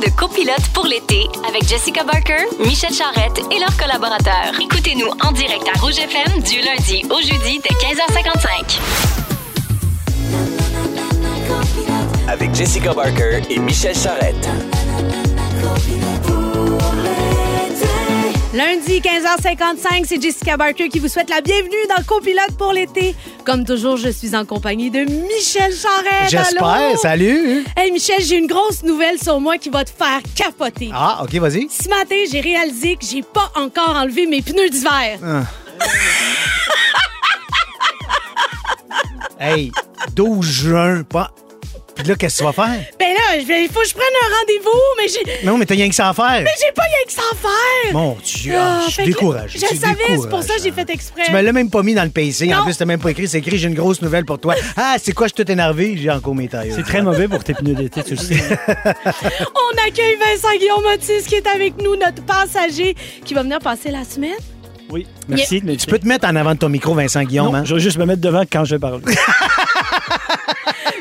de copilote pour l'été avec Jessica Barker, Michel Charrette et leurs collaborateurs. Écoutez-nous en direct à Rouge FM du lundi au jeudi dès 15h55. Avec Jessica Barker et Michel Charrette. Lundi, 15h55, c'est Jessica Barker qui vous souhaite la bienvenue dans Copilote pour l'été. Comme toujours, je suis en compagnie de Michel Charette. J'espère. Salut. Hey Michel, j'ai une grosse nouvelle sur moi qui va te faire capoter. Ah, OK, vas-y. Ce matin, j'ai réalisé que j'ai pas encore enlevé mes pneus d'hiver. Hey, 12 juin, pas. Puis là, qu'est-ce que tu vas faire? Ben là, il faut que je prenne un rendez-vous, mais j'ai Non, mais t'as rien que ça à faire. mais j'ai pas rien que ça à faire. Mon Dieu, Ah, ah, je suis découragé. Je le savais, c'est pour ça que j'ai fait exprès. Tu me l'as même pas mis dans le pacing. En Non. plus, t'as même pas écrit. C'est écrit, j'ai une grosse nouvelle pour toi. Ah, c'est quoi, je suis tout énervé? J'ai encore mes tailles. C'est très mauvais pour tes pneus d'été, tu le sais. On accueille Vincent Guillaume Otis qui est avec nous, notre passager qui va venir passer la semaine. Oui, merci. Mais Tu peux te mettre en avant de ton micro, Vincent Guillaume. Non, hein? je vais juste me mettre devant quand je parle.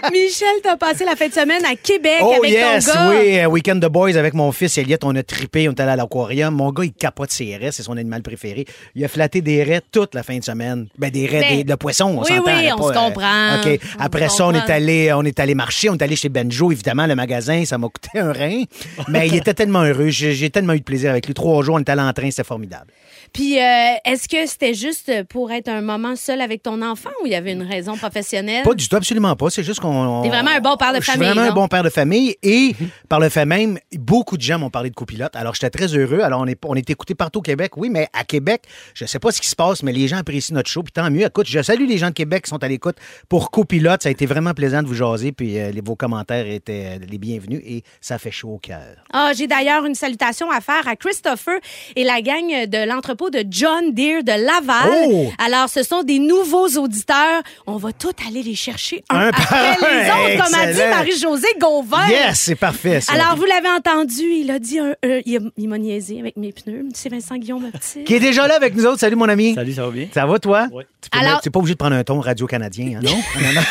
Michel, t'as passé la fin de semaine à Québec Oh avec yes, ton gars. oui, euh, Weekend de Boys avec mon fils Elliot, on a trippé, on est allé à l'aquarium. Mon gars, il capote ses raies, c'est son animal préféré. Il a flatté des raies toute la fin de semaine. Ben des raies, Ben, des, de poisson, on oui, s'entend. oui, là, on pas, se comprend. OK. On Après ça, on est allé on est allé marcher, on est allé chez Benjo, évidemment, le magasin, ça m'a coûté un rein, mais il était tellement heureux, j'ai j'ai tellement eu de plaisir avec lui. Trois jours, on était allé en train, c'était formidable. Puis, euh, est-ce que c'était juste pour être un moment seul avec ton enfant ou il y avait une raison professionnelle? Pas du tout, absolument pas. C'est juste qu'on. T'es vraiment un bon père de Je suis famille, vraiment un bon père de famille et par le fait même, beaucoup de gens m'ont parlé de copilote. Alors j'étais très heureux. Alors on est, on est écouté partout au Québec, oui, mais à Québec, je sais pas ce qui se passe, mais les gens apprécient notre show. Puis tant mieux. Écoute, je salue les gens de Québec qui sont à l'écoute pour copilote. Ça a été vraiment plaisant de vous jaser. Puis euh, les, vos commentaires étaient euh, les bienvenus et ça fait chaud au cœur. Ah, j'ai d'ailleurs une salutation à faire à Christopher et la gang de l'entrepôt de John Deere de Laval. Oh! Alors, ce sont des nouveaux auditeurs. On va tous aller les chercher un, Un par les autres, comme a dit. Marie-Josée Gauvin. Yes, c'est parfait. Ça. Alors, vous l'avez entendu, il a dit, un- il, m'a niaisé avec mes pneus. C'est Vincent Guillaume, petit. qui est déjà là avec nous autres. Salut mon ami. Salut, ça va bien? Ça va toi? Oui. Tu peux Alors- mettre- pas obligé de prendre un ton radio-canadien, hein, non? Non, non.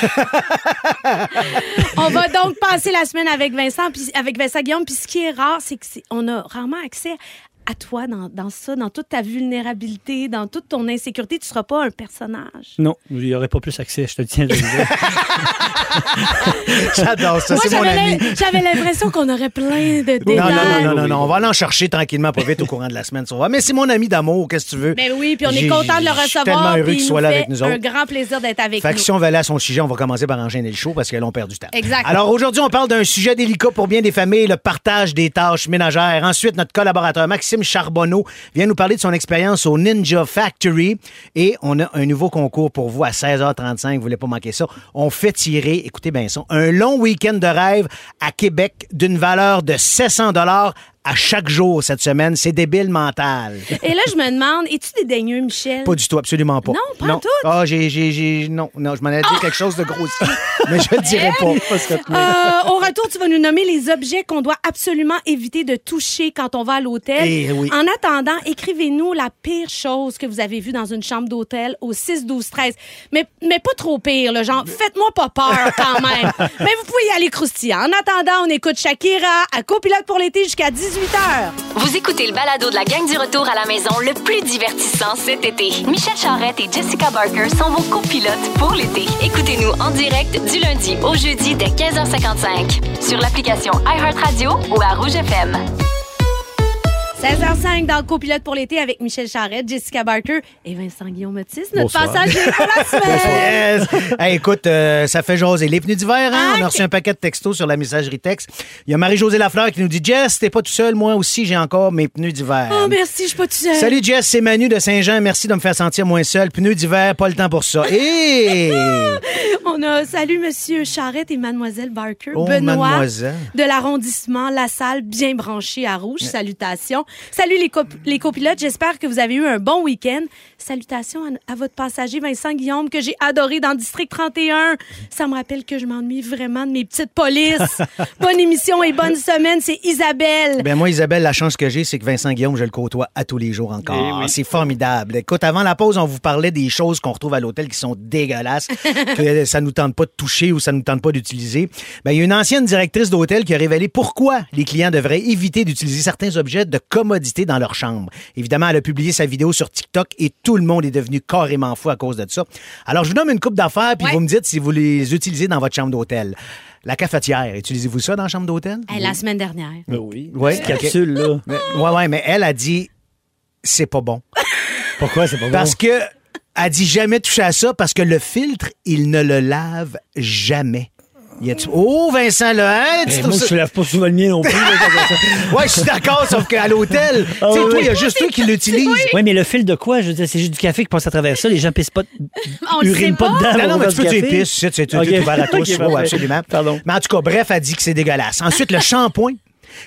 On va donc passer la semaine avec Vincent, puis avec Vincent Guillaume. Puis ce qui est rare, c'est qu'on a rarement accès à toi dans, dans ça, dans toute ta vulnérabilité, dans toute ton insécurité. Tu seras pas un personnage. Non, il n'y aurait pas plus accès, je te tiens de le dire. J'adore ça. Moi, C'est mon j'avais ami. l'im- j'avais l'impression qu'on aurait plein de détails. Non, non, non, non, non, non, on va aller en chercher tranquillement, pas vite au courant de la semaine. ça va. Mais c'est mon ami d'amour, qu'est-ce que tu veux? Ben oui, puis on est content de le Je suis recevoir. tellement heureux qu'il il soit nous là avec nous un autres. grand plaisir d'être avec Fait que nous. si on va aller à son sujet, on va commencer par enchaîner le show parce que là, on perd du temps. Exact. Alors aujourd'hui, on parle d'un sujet délicat pour bien des familles, le partage des tâches ménagères. Ensuite, notre collaborateur Maxime Charbonneau vient nous parler de son expérience au Ninja Factory. Et on a un nouveau concours pour vous à 16h35. Vous voulez pas manquer ça. On fait tirer, écoutez bien ça, un long week-end de rêve à Québec d'une valeur de 700 dollars à chaque jour cette semaine. C'est débile mental. Et là, je me demande, es-tu dédaigneux, Michel? Pas du tout, absolument pas. Non, pas en tout? Ah, j'ai, j'ai, j'ai, non, non, je m'en allais dire quelque chose de grossier, mais je le dirai pas. Euh, au retour, tu vas nous nommer les objets qu'on doit absolument éviter de toucher quand on va à l'hôtel. Eh oui. En attendant, écrivez-nous la pire chose que vous avez vue dans une chambre d'hôtel au 6 12 13. Mais mais pas trop pire, le genre faites-moi pas peur quand même. mais vous pouvez y aller croustillant. En attendant, on écoute Shakira à copilote pour l'été jusqu'à 18h. Vous écoutez le balado de la gang du retour à la maison le plus divertissant cet été. Michel Charrette et Jessica Barker sont vos copilotes pour l'été. Écoutez-nous en direct du lundi au jeudi dès 15h55 sur l'application iHeartRadio ou à Rouge FM. 16h05 dans le copilote pour l'été avec Michel Charrette, Jessica Barker et Vincent Guillaume Otis, notre Bonsoir. passager pour la semaine. Yes! Hey, écoute, euh, ça fait jaser. Les pneus d'hiver, hein? Ah, On a reçu un paquet de textos sur la messagerie texte. Il y a Marie-Josée Lafleur qui nous dit Jess, t'es pas tout seul, moi aussi, j'ai encore mes pneus d'hiver. Oh, merci, je suis pas tout seul. Salut Jess, c'est Manu de Saint-Jean. Merci de me faire sentir moins seul. Pneus d'hiver, pas le temps pour ça. Et On a salut Monsieur Charrette et Mademoiselle Barker. Oh, Benoît mademoiselle. de l'arrondissement La Salle, bien branché à rouge. Salutations. Salut les, cop- les copilotes, j'espère que vous avez eu un bon week-end. Salutations à, à votre passager Vincent Guillaume que j'ai adoré dans District 31. Ça me rappelle que je m'ennuie vraiment de mes petites polices. bonne émission et bonne semaine, c'est Isabelle. Ben moi, Isabelle, la chance que j'ai, c'est que Vincent Guillaume, je le côtoie à tous les jours Eh encore. C'est formidable. Écoute, avant la pause, on vous parlait des choses qu'on retrouve à l'hôtel qui sont dégueulasses, que ça nous tente pas de toucher ou ça nous tente pas d'utiliser. Ben, il y a une ancienne directrice d'hôtel qui a révélé pourquoi les clients devraient éviter d'utiliser certains objets de commodité dans leur chambre. Évidemment, elle a publié sa vidéo sur TikTok et tout le monde est devenu carrément fou à cause de ça. Alors, je vous donne une coupe d'affaires puis Ouais. vous me dites si vous les utilisez dans votre chambre d'hôtel. La cafetière, utilisez-vous ça dans la chambre d'hôtel? Hey, la semaine dernière. Ben oui. Ouais, Petite ok. capsule, là. Mais- ouais, ouais, mais elle a dit c'est pas bon. Pourquoi c'est pas bon? Parce que elle dit jamais toucher à ça parce que le filtre, il ne le lave jamais. Y a-tu- Oh, Vincent, là, hein? tu trouves moi, ça- je lave pas souvent le mien non plus. là, comme ça. Ouais, je suis d'accord, sauf qu'à l'hôtel, Ah tu sais, oui. toi, il y a juste toi qui l'utilise. Oui, mais le fil de quoi? Je veux dire, c'est juste du café qui passe à travers ça. Les gens pissent pas, On le sait urinent pas pas. dedans. Non, non, mais tu peux épices, c'est ouvert à tous, Ok, ouais, parfait. absolument. Pardon. Mais en tout cas, bref, elle dit que c'est dégueulasse. Ensuite, le shampoing.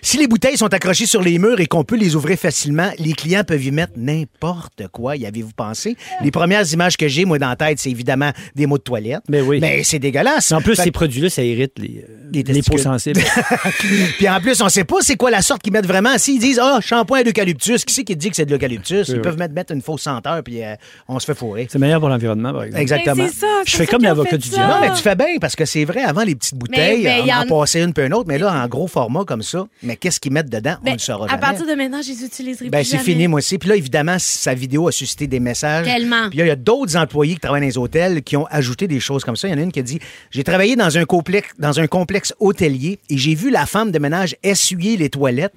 Si les bouteilles sont accrochées sur les murs et qu'on peut les ouvrir facilement, les clients peuvent y mettre n'importe quoi. Y avez-vous pensé? Les premières images que j'ai, moi, dans la tête, c'est évidemment des mots de toilette. Ben oui. Mais c'est dégueulasse. En plus, Fait ces produits-là, ça irrite les, euh, Les peaux sensibles. Puis en plus, on sait pas c'est quoi la sorte qu'ils mettent vraiment. S'ils disent ah shampoing d'eucalyptus, qui c'est qui dit que c'est de l'eucalyptus? Ils oui. peuvent mettre, mettre une fausse senteur puis euh, on se fait fourrer. c'est meilleur pour l'environnement, par exemple. Exactement. Ben, c'est ça, Je fais ça comme l'avocat du diable. Non, mais tu fais bien parce que c'est vrai, avant les petites bouteilles, ben, on en, en- passait une puis une autre, mais là, en gros format comme ça, mais qu'est-ce qu'ils mettent dedans, on Ben, ne le saura à jamais. partir de maintenant, je les utiliserai Ben, plus c'est fini, moi aussi. Puis là, évidemment, sa vidéo a suscité des messages. Tellement. Puis là, il y a d'autres employés qui travaillent dans les hôtels qui ont ajouté des choses comme ça. Il y en a une qui a dit J'ai travaillé dans un complexe, dans un complexe hôtelier et j'ai vu la femme de ménage essuyer les toilettes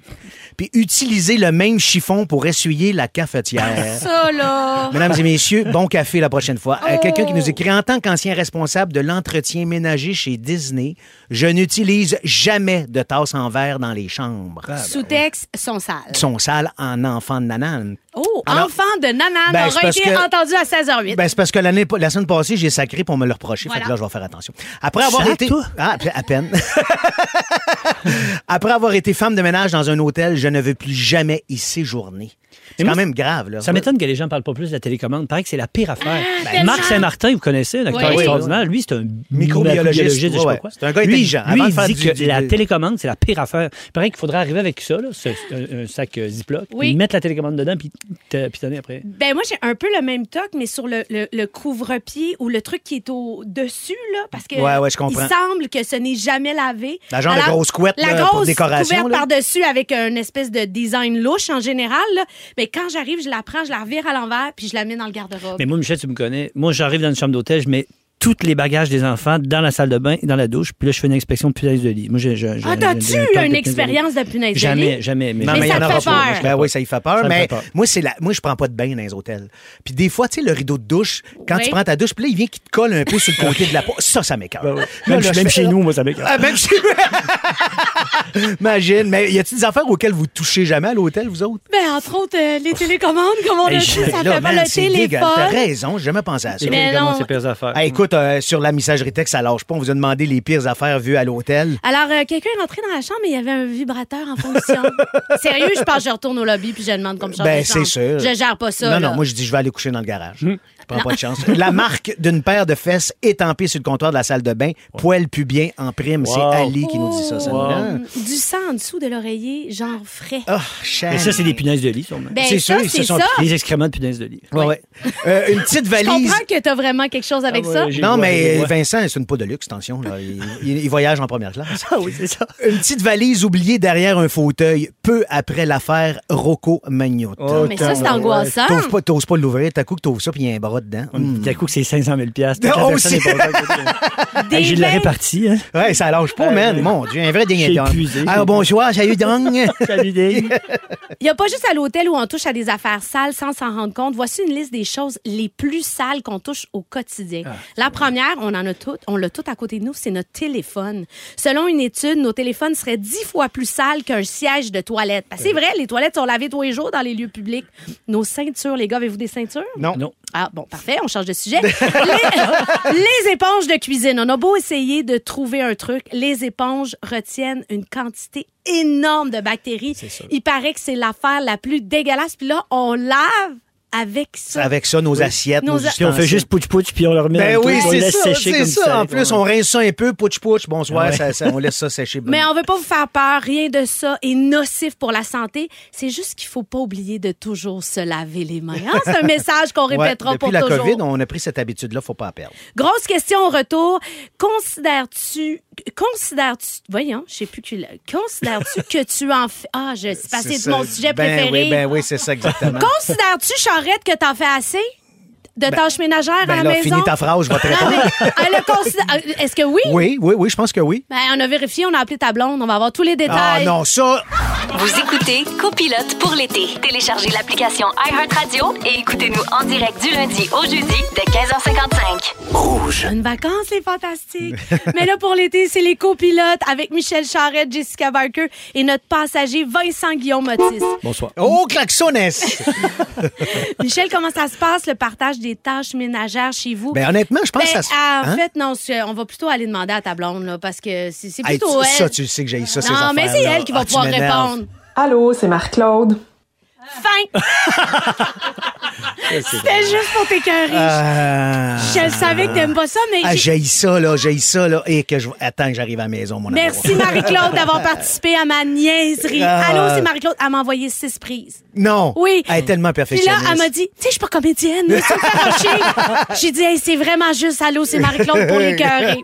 puis utiliser le même chiffon pour essuyer la cafetière. Ça, là. Mesdames et messieurs, bon café la prochaine fois. Euh, Oh. Quelqu'un qui nous écrit en tant qu'ancien responsable de l'entretien ménager chez Disney, je n'utilise jamais de tasses en verre dans les chambres. Sous-texte, sont sales. Sont sales en enfant de nanane. Oh, Alors- enfant de Nanan Ben, aurait été que- entendu à 16h08. Ben, c'est parce que l'année, la semaine passée, j'ai sacré pour me le reprocher. Fait Voilà. que là, je vais faire attention. Après avoir été. toi? Ah, à peine. Après avoir été femme de ménage dans un hôtel, je ne veux plus jamais y séjourner. C'est quand moi, même grave, là. Ça m'étonne que les gens ne parlent pas plus de la télécommande. Paraît que c'est la pire affaire. Ben, tellement. Marc Saint-Martin, vous connaissez, un acteur Oui. extraordinaire. Lui, c'est un Microbiologiste. microbiologiste, je sais Ouais, pas ouais. quoi. C'est un gars lui, intelligent. Lui, Avant il dit du- que du- la télécommande, c'est la pire affaire. Paraît qu'il faudrait arriver avec ça, là, ce- un, un sac euh, Ziploc, Oui. puis mettre la télécommande dedans, puis te pitonner après. Ben moi j'ai un peu le même toc mais sur le, le- le couvre-pied ou le truc qui est au dessus là parce que Ouais, ouais, je comprends. il semble que ce n'est jamais lavé. La genre de grosse couette, la là, pour grosse décoration, couverte là. par-dessus avec une espèce de design louche en général là. Mais quand j'arrive, je la prends, je la revire à l'envers puis je la mets dans le garde-robe. Mais moi, Michel, tu me connais. Moi, j'arrive dans une chambre d'hôtel, je mets tous les bagages des enfants dans la salle de bain et dans la douche, puis là, je fais une inspection de punaise de lit. Moi, j'ai, j'ai- j'ai- Ah, t'as-tu eu une expérience de punaise de Jamais, lit? jamais. Mais, Non, Mais mais il y ça en te aura fait pas. peur. Ben oui, ça y fait peur. Ça mais fait peur. moi, c'est la... moi, je prends pas de bain dans les hôtels. Puis des fois, tu sais, le rideau de douche, quand Oui. tu prends ta douche, puis là, il vient qui te colle un peu sur le côté de la peau. Ça, ça m'écoeure. Ben. Là, Même, là, chez nous, moi, ça m'écoeure. Ah, même chez Imagine. Mais y a-t-il des affaires auxquelles vous touchez jamais à l'hôtel, vous autres? Ben entre autres euh, les télécommandes comme on a dit, ça fait pas le dégueulasse. T'as téléphone. raison, j'ai jamais pensé à ça. Mais non. c'est euh, sur la messagerie texte, ça lâche pas. On vous a demandé les pires affaires vues à l'hôtel. Alors, euh, quelqu'un est rentré dans la chambre et il y avait un vibrateur en fonction. Sérieux, je pense que je retourne au lobby puis je demande comme change Ben, c'est sûr. Je gère pas ça. non, là. non, moi, je dis, je vais aller coucher dans le garage. Je prends pas de chance. La marque d'une paire de fesses étampée sur le comptoir de la salle de bain, poil pubien en prime. C'est. Ali qui nous dit ça. ça Wow. Hein? Du sang en dessous de l'oreiller, genre frais. Oh, cher. Mais ça, c'est des punaises de lit, sûrement. ben, c'est ça, sûr, c'est sont ça. Les excréments de punaises de lit. Ouais, ouais. Euh, une petite Je valise. comprends que t'as vraiment quelque chose avec Ah ouais, ça. Non, mais ouais. Vincent, c'est une peau de luxe, attention. Là. Il, il- il voyage en première classe. Ah oui, c'est ça. Une petite valise oubliée derrière un fauteuil, peu après l'affaire Rocco Magnotta. Oh, Mais ça, c'est angoissant. T'oses pas, pas l'ouvrir, t'as coup que t'ouvres ça, puis il y a un bras dedans. Hmm. D'un coup, que c'est 500 000 piastres. Toute la Oh, personne aussi. Des Hey, J'ai de la bains- répartie. Hein. Ouais, ça lâche pas, Ouais, man. Mon Dieu, un vrai ding épuisé. Alors, bonsoir, salut, Dong. Salut. Il n'y a pas juste à l'hôtel où on touche à des affaires sales sans s'en rendre compte. Voici une liste des choses les plus sales qu'on touche au quotidien. La première, on en a toutes, on l'a tout à côté de nous, c'est notre téléphone. Selon une étude, nos téléphones seraient dix fois plus sales qu'un siège de toilette. Ben, c'est vrai, les toilettes sont lavées tous les jours dans les lieux publics. Nos ceintures, les gars, avez-vous des ceintures? Non. Non. Ah, bon, parfait, on change de sujet. les, les éponges de cuisine. On a beau essayer de trouver un truc, les éponges retiennent une quantité énorme de bactéries. Il paraît que c'est l'affaire la plus dégueulasse. Puis là, on lave avec ça. Avec ça, nos assiettes, nos, Nos- Puis on fait juste pouch-pouch, puis on le remet Ben dans oui, c'est laisse ça, sécher c'est comme ça. En plus, ouais. on rince ça un peu, pouch pouch, bonsoir, ouais. ça- ça- on laisse ça sécher. Mais on veut pas vous faire peur, rien de ça est nocif pour la santé. C'est juste qu'il faut pas oublier de toujours se laver les mains. hein? C'est un message qu'on Ouais, répétera depuis pour la toujours. COVID, on a pris cette habitude-là, faut pas la perdre. Grosse question au retour. Considères-tu, considères-tu, voyons, je sais plus que, considères-tu que tu en fais, ah, je suis passée C'est mon sujet ben préféré. Oui, ben oui, c'est ça exactement. Considères-tu, Charrette, que t'en fais assez? De tâches ménagères à ben la là, maison? finis ta phrase, je vais te Non, répondre. mais, elle le considère- euh, Est-ce que oui? Oui, oui, oui, je pense que oui. Ben, on a vérifié, on a appelé ta blonde, on va avoir tous les Ah détails. non, ça, Vous écoutez Copilote pour l'été. Téléchargez l'application iHeartRadio et écoutez-nous en direct du lundi au jeudi dès 15h55. Rouge. Une vacance, c'est fantastique. Mais là, pour l'été, c'est les copilotes avec Michel Charette, Jessica Barker et notre passager Vincent Guillaume Otis. Bonsoir. oh, klaxonnesse! Michel, comment ça se passe, le partage des tâches ménagères chez vous? ben honnêtement, je pense Ben, que ça se... En Hein? fait, non, c'est- on va plutôt aller demander à ta blonde, là, parce que c'est c'est Hey, plutôt tu- elle. Ça, tu sais que j'ai ça, ces non, mais c'est affaires-là. elle qui va Ah, tu pouvoir m'énerves. répondre. Allô, c'est Marc-Claude. Fin! C'était juste pour t'écœurer. Ah. Je savais que t'aimes pas ça, mais Ah, j'ai- ça, là, j'ai ça, là. Et que je... Attends que j'arrive à la maison, mon amour. Merci Marie-Claude d'avoir participé à ma niaiserie. Ah. Allô, c'est Marie-Claude. Elle m'a envoyé six prises. Non. Oui. Elle est tellement Puis là, perfectionniste. elle m'a dit, tu sais, je suis pas comédienne. J'ai dit, hey, c'est vraiment juste, allô, c'est Marie-Claude pour l'écœurer.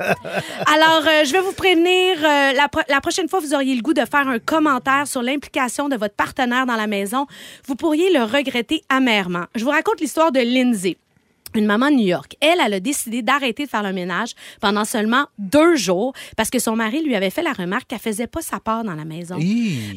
Alors, euh, je vais vous prévenir, euh, la, pro- la prochaine fois, vous auriez le goût de faire un commentaire sur l'implication de votre partenaire dans la maison. Vous pourriez le regretter amèrement. Je vous raconte l'histoire de Lindsay. Une maman de New York. Elle, elle a décidé d'arrêter de faire le ménage pendant seulement deux jours parce que son mari lui avait fait la remarque qu'elle faisait pas sa part dans la maison.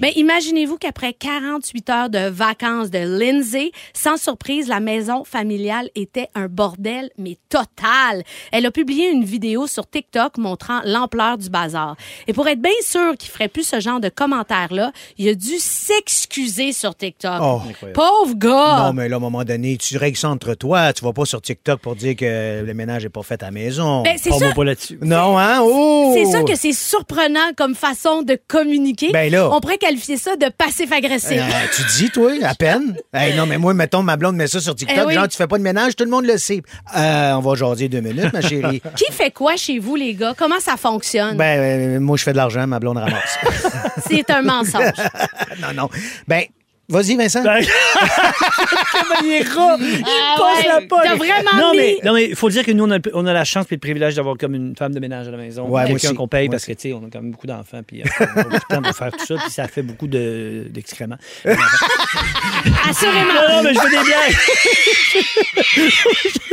Mais imaginez-vous qu'après 48 heures de vacances de Lindsay, sans surprise, la maison familiale était un bordel, mais total. Elle a publié une vidéo sur TikTok montrant l'ampleur du bazar. Et pour être bien sûr qu'il ferait plus ce genre de commentaires-là, il a dû s'excuser sur TikTok. Oh. Pauvre gars! Non, mais là, à un moment donné, tu règles ça entre toi. Tu vas pas sur TikTok pour dire que le ménage est pas fait à la maison. Ben, c'est Pas pas là-dessus. Non, hein? Oh! C'est ça que c'est surprenant comme façon de communiquer. Ben là. On pourrait qualifier ça de passif-agressif. Euh, tu dis, toi, à peine? Hey, non, mais moi, mettons, ma blonde met ça sur TikTok. Eh oui. Genre, tu fais pas de ménage, tout le monde le sait. Euh, on va jaser deux minutes, ma chérie. Qui fait quoi chez vous, les gars? Comment ça fonctionne? Ben, euh, moi, je fais de l'argent, ma blonde ramasse. C'est un mensonge. non, non. Ben, vas-y, Vincent. Ben, Comment il est rat? Il passe ouais. la poche. T'as vraiment non, mis- mais Non, mais il faut dire que nous, on a, on a la chance et le privilège d'avoir comme une femme de ménage à la maison. Ouais, Quelqu'un qu'on paye Moi parce que, tu sais, on a quand même beaucoup d'enfants. Puis euh, on a beaucoup de temps pour faire tout ça. Puis ça fait beaucoup de- d'excréments. Assurément. non, non, mais je fais des blagues.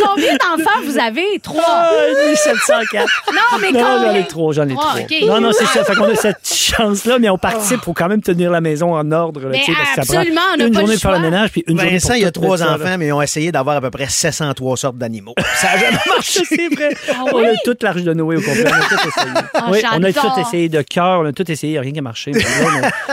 Combien d'enfants vous avez? Trois. Ah, 704. Non, mais Non, j'en combien? ai trois, j'en ai Trois, trois. Non, non, c'est ça. Fait qu'on a cette chance-là, mais on participe pour quand même tenir la maison en ordre. là, Mais parce que ça prend absolument, on n'a une pas journée le de faire le choix. ménage, puis une journée Vincent, pour il y a trois ça, enfants, mais ils ont essayé d'avoir à peu près 703 sortes d'animaux. Ça a jamais marché. C'est vrai. Ah On a toute l'arche de Noé au complet. On a tout essayé. Oh, oui, on a tout essayé de cœur, on a tout essayé, il n'y a rien qui a marché.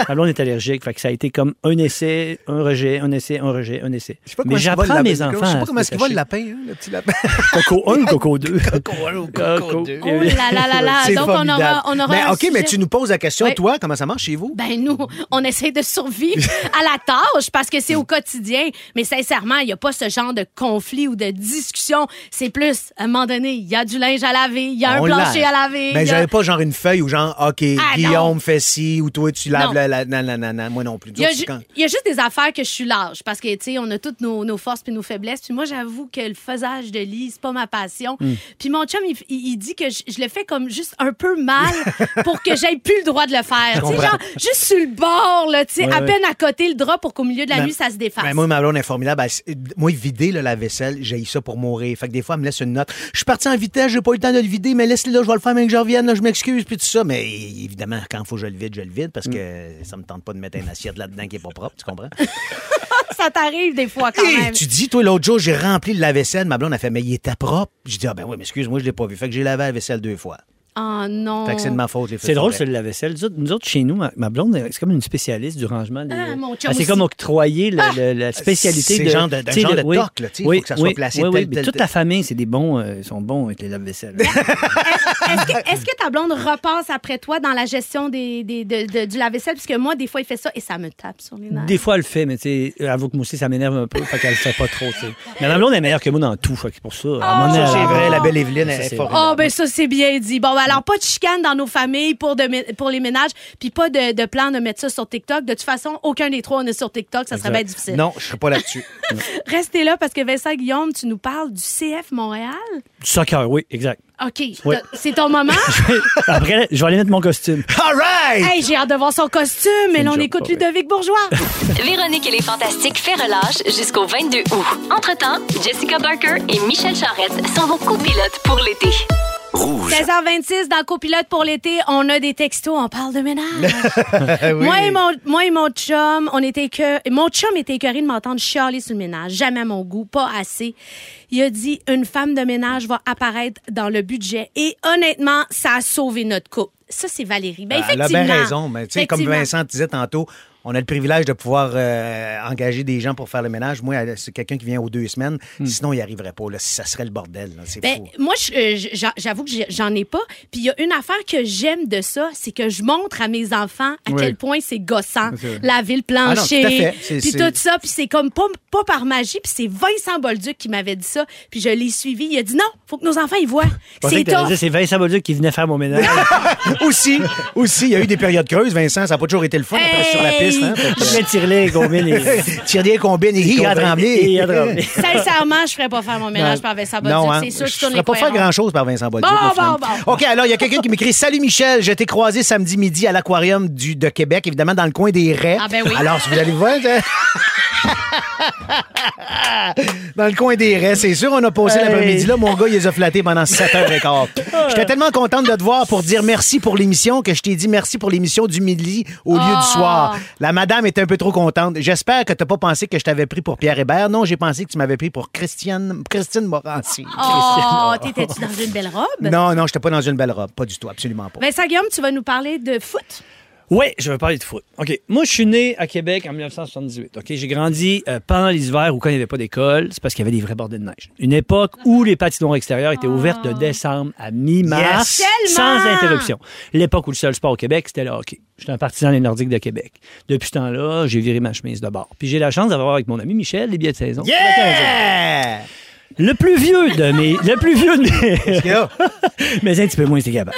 Ma blonde est allergique. Fait que ça a été comme un essai, un rejet, un essai, un rejet, un essai. Je sais pas Mais j'apprends le mes lapin. enfants. Je sais pas comment est-ce qu'il va le lapin, hein, le petit lapin. Coco 1 ou Coco 2? Coco un ou Coco deux. Oh là là là là. Donc, on aura, on aura Mais un OK, mais tu nous poses la question, Oui. toi, comment ça marche chez vous? Ben nous, on essaie de survivre à la tâche parce que c'est au quotidien. Mais sincèrement, il n'y a pas ce genre de conflit ou de discussion. C'est plus, à un moment donné, il y a du linge à laver, il y a un plancher lave. à laver. Ben, il y a- j'avais pas genre une feuille où genre, OK, Ah, Guillaume non. fait ci, ou toi, tu laves Non. la, la- Non, non, non, non, moi non plus. Il y, y a juste des affaires que je suis parce que, tu sais, on a toutes nos, nos forces puis nos faiblesses. Puis moi, j'avoue que le faisage de lit, c'est pas ma passion. Hmm. Puis mon chum, il, dit que je, je le fais comme juste un peu mal pour que j'aie plus le droit de le faire. Tu sais, genre, juste sur le bord, là, tu sais, Ouais, à ouais. peine à côté le drap pour qu'au milieu de la Ben, nuit, ça se défasse. Ben, moi, ma blonde est formidable. Elle moi, vider là, la vaisselle, j'ai ça pour mourir. Fait que des fois, elle me laisse une note. Je suis parti en vitesse, j'ai pas eu le temps de le vider, mais laisse-le là, je vais le faire, mais que je revienne, là, je m'excuse, puis tout ça. Mais évidemment, quand il faut que je le vide, je le vide, parce que ça me tente pas de mettre une assiette là-dedans qui est pas propre, tu comprends? ça t'arrive des fois quand même. tu dis, toi, l'autre jour, j'ai rempli le lave-vaisselle. Ma blonde a fait, mais il était propre. Je dis, ah ben oui, mais excuse-moi, je l'ai pas vu. Fait que j'ai lavé la vaisselle deux fois. Oh non. Fait que c'est de ma faute, C'est de drôle, c'est le lave-vaisselle. Nous autres, nous autres, chez nous, ma, ma blonde, c'est comme une spécialiste du rangement. des- Ah, mon chum Elle s'est aussi. comme octroyé le- le- la spécialité c'est de. genre de- sais, genre le- de oui, toc, là, tu sais, il oui, faut que ça soit oui, placé oui, tel, oui, mais tel, toute la famille, c'est des bons, euh, ils sont bons avec les lave-vaisselle. Est-ce que, ta blonde repasse après toi dans la gestion des, des- de- de- du lave-vaisselle? Parce que moi, des fois, il fait ça et ça me tape sur les nerfs. Des fois, elle le fait, mais tu sais, avoue que moi aussi, ça m'énerve un peu, fait qu'elle le fait pas trop, tu sais. Mais ma blonde est meilleure que moi dans tout, fait que pour ça. Ça, c'est vrai, la belle Evelyne, elle est c'est formidable. Oh, ben ça, c'est bien dit. Bon, ben, alors, pas de chicane dans nos familles pour, de, mé- pour les ménages, puis pas de, de plan de mettre ça sur TikTok. De toute façon, aucun des trois, on est sur TikTok. Ça serait bien difficile. Non, je serais pas là-dessus. Restez là parce que Vincent Guillaume, tu nous parles du CF Montréal? Du soccer, oui, exact. OK. Oui. C'est ton moment? Après, je vais aller mettre mon costume. All right! hey, j'ai hâte de voir son costume. Mais une là, on écoute pas. Ludovic Bourgeois. Véronique et les Fantastiques fait relâche jusqu'au 22 août. Entre-temps, Jessica Barker et Michel Charrette sont vos copilotes pour l'été. Rouge. 16h26 dans Copilote pour l'été, on a des textos, on parle de ménage. Oui. moi, et mon, moi et mon chum, on était que mon chum était écœuré de m'entendre chialer sur le ménage. Jamais à mon goût, pas assez. Il a dit une femme de ménage va apparaître dans le budget et honnêtement, ça a sauvé notre couple. Ça, c'est Valérie. Ben, Elle a bien raison. Mais, tu sais, comme. Vincent disait tantôt, on a le privilège de pouvoir euh, engager des gens pour faire le ménage. Moi, c'est quelqu'un qui vient aux deux semaines. Sinon, il n'y arriverait pas. Là. Ça serait le bordel. là. C'est Ben, fou. moi, je- euh, j'a- j'avoue que j'en ai pas. Puis il y a une affaire que j'aime de ça, c'est que je montre à mes enfants à Oui. quel point c'est gossant, C'est vrai. laver le Ah non, plancher, tout à fait. C'est- puis c'est- tout ça. Puis c'est comme pas, pas par magie. Puis c'est Vincent Bolduc qui m'avait dit ça. Puis je l'ai suivi. Il a dit non, faut que nos enfants ils voient. C'est C'est Vincent Bolduc qui venait faire mon ménage. aussi, aussi, il y a eu des périodes creuses, Vincent. Ça n'a pas toujours été le fun après, sur la Hey! piste. Hein? Fait que, Je vais tirer les combines et. Tire des combines et hi, à trembler. Et à trembler. Sincèrement, je ferais pas faire mon ménage par Vincent Bolduc. Non, hein. C'est sûr que je tourne ferais les pas faire grand-chose par Vincent Bolduc. Bon, bon, bon. OK, alors, il y a quelqu'un qui m'écrit « Salut Michel, je t'ai croisé samedi midi à l'aquarium du- de Québec, évidemment dans le coin des Raies. Ah, ben oui. Alors, si vous allez voir... dans le coin des Raies, c'est sûr, on a passé Hey. l'après-midi là. Mon gars, il les a flattés pendant 7h15. J'étais tellement contente de te voir pour dire merci pour l'émission que je t'ai dit merci pour l'émission du midi au lieu Ah. du soir. La madame était un peu trop contente. J'espère que t'as pas pensé que je t'avais pris pour Pierre Hébert. Non, j'ai pensé que tu m'avais pris pour Christiane, Christine Morancy. Oh, t'étais-tu dans une belle robe? Non, non, j'étais pas dans une belle robe. Pas du tout, absolument pas. Vincent Guillaume, tu vas nous parler de foot? Oui, je vais parler de foot. OK. Moi, je suis né à Québec en 1978. OK. J'ai grandi euh, pendant les hivers où quand il n'y avait pas d'école, c'est parce qu'il y avait des vrais bordées de neige. Une époque où les patinoires extérieures étaient ouvertes de décembre à mi-mars Yes. sans Tellement! interruption. L'époque où le seul sport au Québec, c'était le hockey. J'étais un partisan des Nordiques de Québec. Depuis ce temps-là, j'ai viré ma chemise de bord. Puis j'ai la chance d'avoir avec mon ami Michel les billets de saison. Yeah! Le plus vieux de mes... Le plus vieux de mes... Mais un petit peu moins, c'était capable.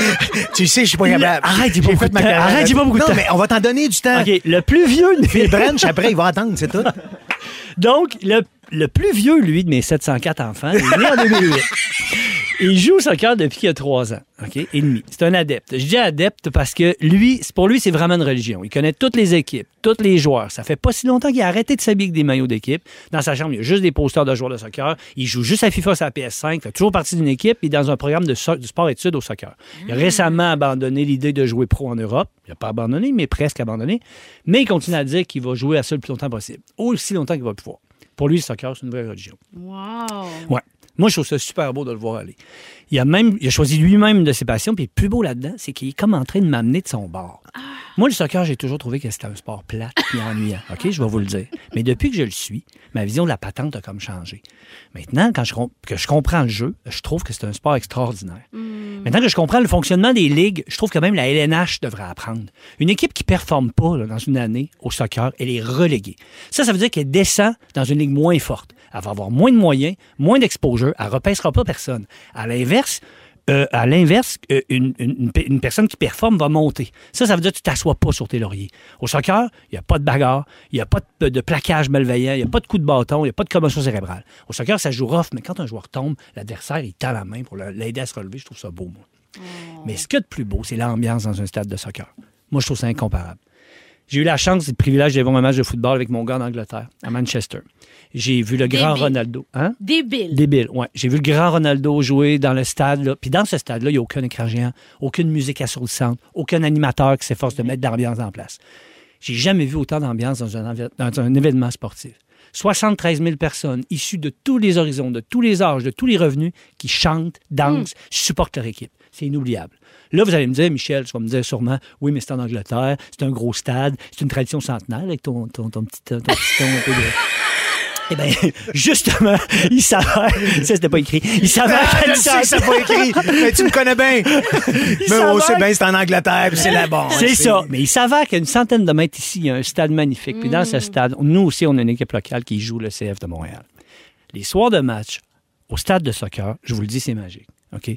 tu sais, je suis pas capable. Arrête, j'ai pas beaucoup de ma temps. Arrête, j'ai pas beaucoup de non, temps. mais on va t'en donner du temps. OK. Le plus vieux de mes... Phil Branch, après, il va attendre, c'est tout. Donc, le, le plus vieux, lui, de mes 704 enfants, il est né en 2008. Il joue au soccer depuis qu'il a trois ans, OK, et demi. C'est un adepte. Je dis adepte parce que lui, pour lui, c'est vraiment une religion. Il connaît toutes les équipes, tous les joueurs. Ça fait pas si longtemps qu'il a arrêté de s'habiller avec des maillots d'équipe. Dans sa chambre, il y a juste des posters de joueurs de soccer. Il joue juste à FIFA sur la PS5, il fait toujours partie d'une équipe, puis dans un programme de, so- de sport-études au soccer. Il a récemment abandonné l'idée de jouer pro en Europe. Il n'a pas abandonné, mais presque abandonné. Mais il continue à dire qu'il va jouer à ça le plus longtemps possible. Aussi longtemps qu'il va pouvoir. Pour lui, le soccer, c'est une vraie religion. Wow. Ouais. Moi, je trouve ça super beau de le voir aller. Il a même, il a choisi lui-même de ses passions, puis le plus beau là-dedans, c'est qu'il est comme en train de m'amener de son bord. Moi, le soccer, j'ai toujours trouvé que c'était un sport plat et ennuyant. OK, je vais vous le dire. Mais depuis que je le suis, ma vision de la patente a comme changé. Maintenant, quand je, que je comprends le jeu, je trouve que c'est un sport extraordinaire. Maintenant que je comprends le fonctionnement des ligues, je trouve que même la LNH devrait apprendre. Une équipe qui performe pas là, dans une année au soccer, elle est reléguée. Ça, ça veut dire qu'elle descend dans une ligue moins forte. Elle va avoir moins de moyens, moins d'exposure, elle repêchera pas personne. À l'inverse, euh, à l'inverse, euh, une, une- une pe- une personne qui performe va monter. Ça, ça veut dire que tu t'assois pas sur tes lauriers. Au soccer, il n'y a pas de bagarre, il n'y a pas de, de plaquage malveillant, il n'y a pas de coup de bâton, il n'y a pas de commotion cérébrale. Au soccer, ça joue rough, mais quand un joueur tombe, l'adversaire, il tend la main pour l'aider à se relever. Je trouve ça beau, moi. Mais ce qu'il y a de plus beau, c'est l'ambiance dans un stade de soccer. Moi, je trouve ça incomparable. J'ai eu la chance et le privilège d'aller voir un match de football avec mon gars en Angleterre, à Manchester. J'ai vu le grand. Ronaldo. Hein? Débile. Débile, ouais. J'ai vu le grand Ronaldo jouer dans le stade. Là. Puis dans ce stade-là, il n'y a aucun écran géant, aucune musique assourdissante, aucun animateur qui s'efforce de mettre de l'ambiance en place. J'ai jamais vu autant d'ambiance dans un, envi- dans un événement sportif. 73 000 personnes issues de tous les horizons, de tous les âges, de tous les revenus qui chantent, dansent, supportent leur équipe. C'est inoubliable. Là, vous allez me dire, Michel, tu vas me dire sûrement, oui, mais c'est en Angleterre, c'est un gros stade, c'est une tradition centenaire avec ton, ton, ton petit, ton petit ton un peu de... Eh bien, justement, il s'avère, ça c'était pas écrit, il s'avère Ah, qu'à que ça pas écrit, mais tu me connais bien. Mais on sait bien, c'est en Angleterre, puis c'est là-bas. C'est ça. Mais il s'avère qu'à une centaine de mètres ici, il y a un stade magnifique. Puis dans Mm. ce stade, nous aussi, on a une équipe locale qui joue le CF de Montréal. Les soirs de match, au stade de soccer, je vous le dis, c'est magique. OK?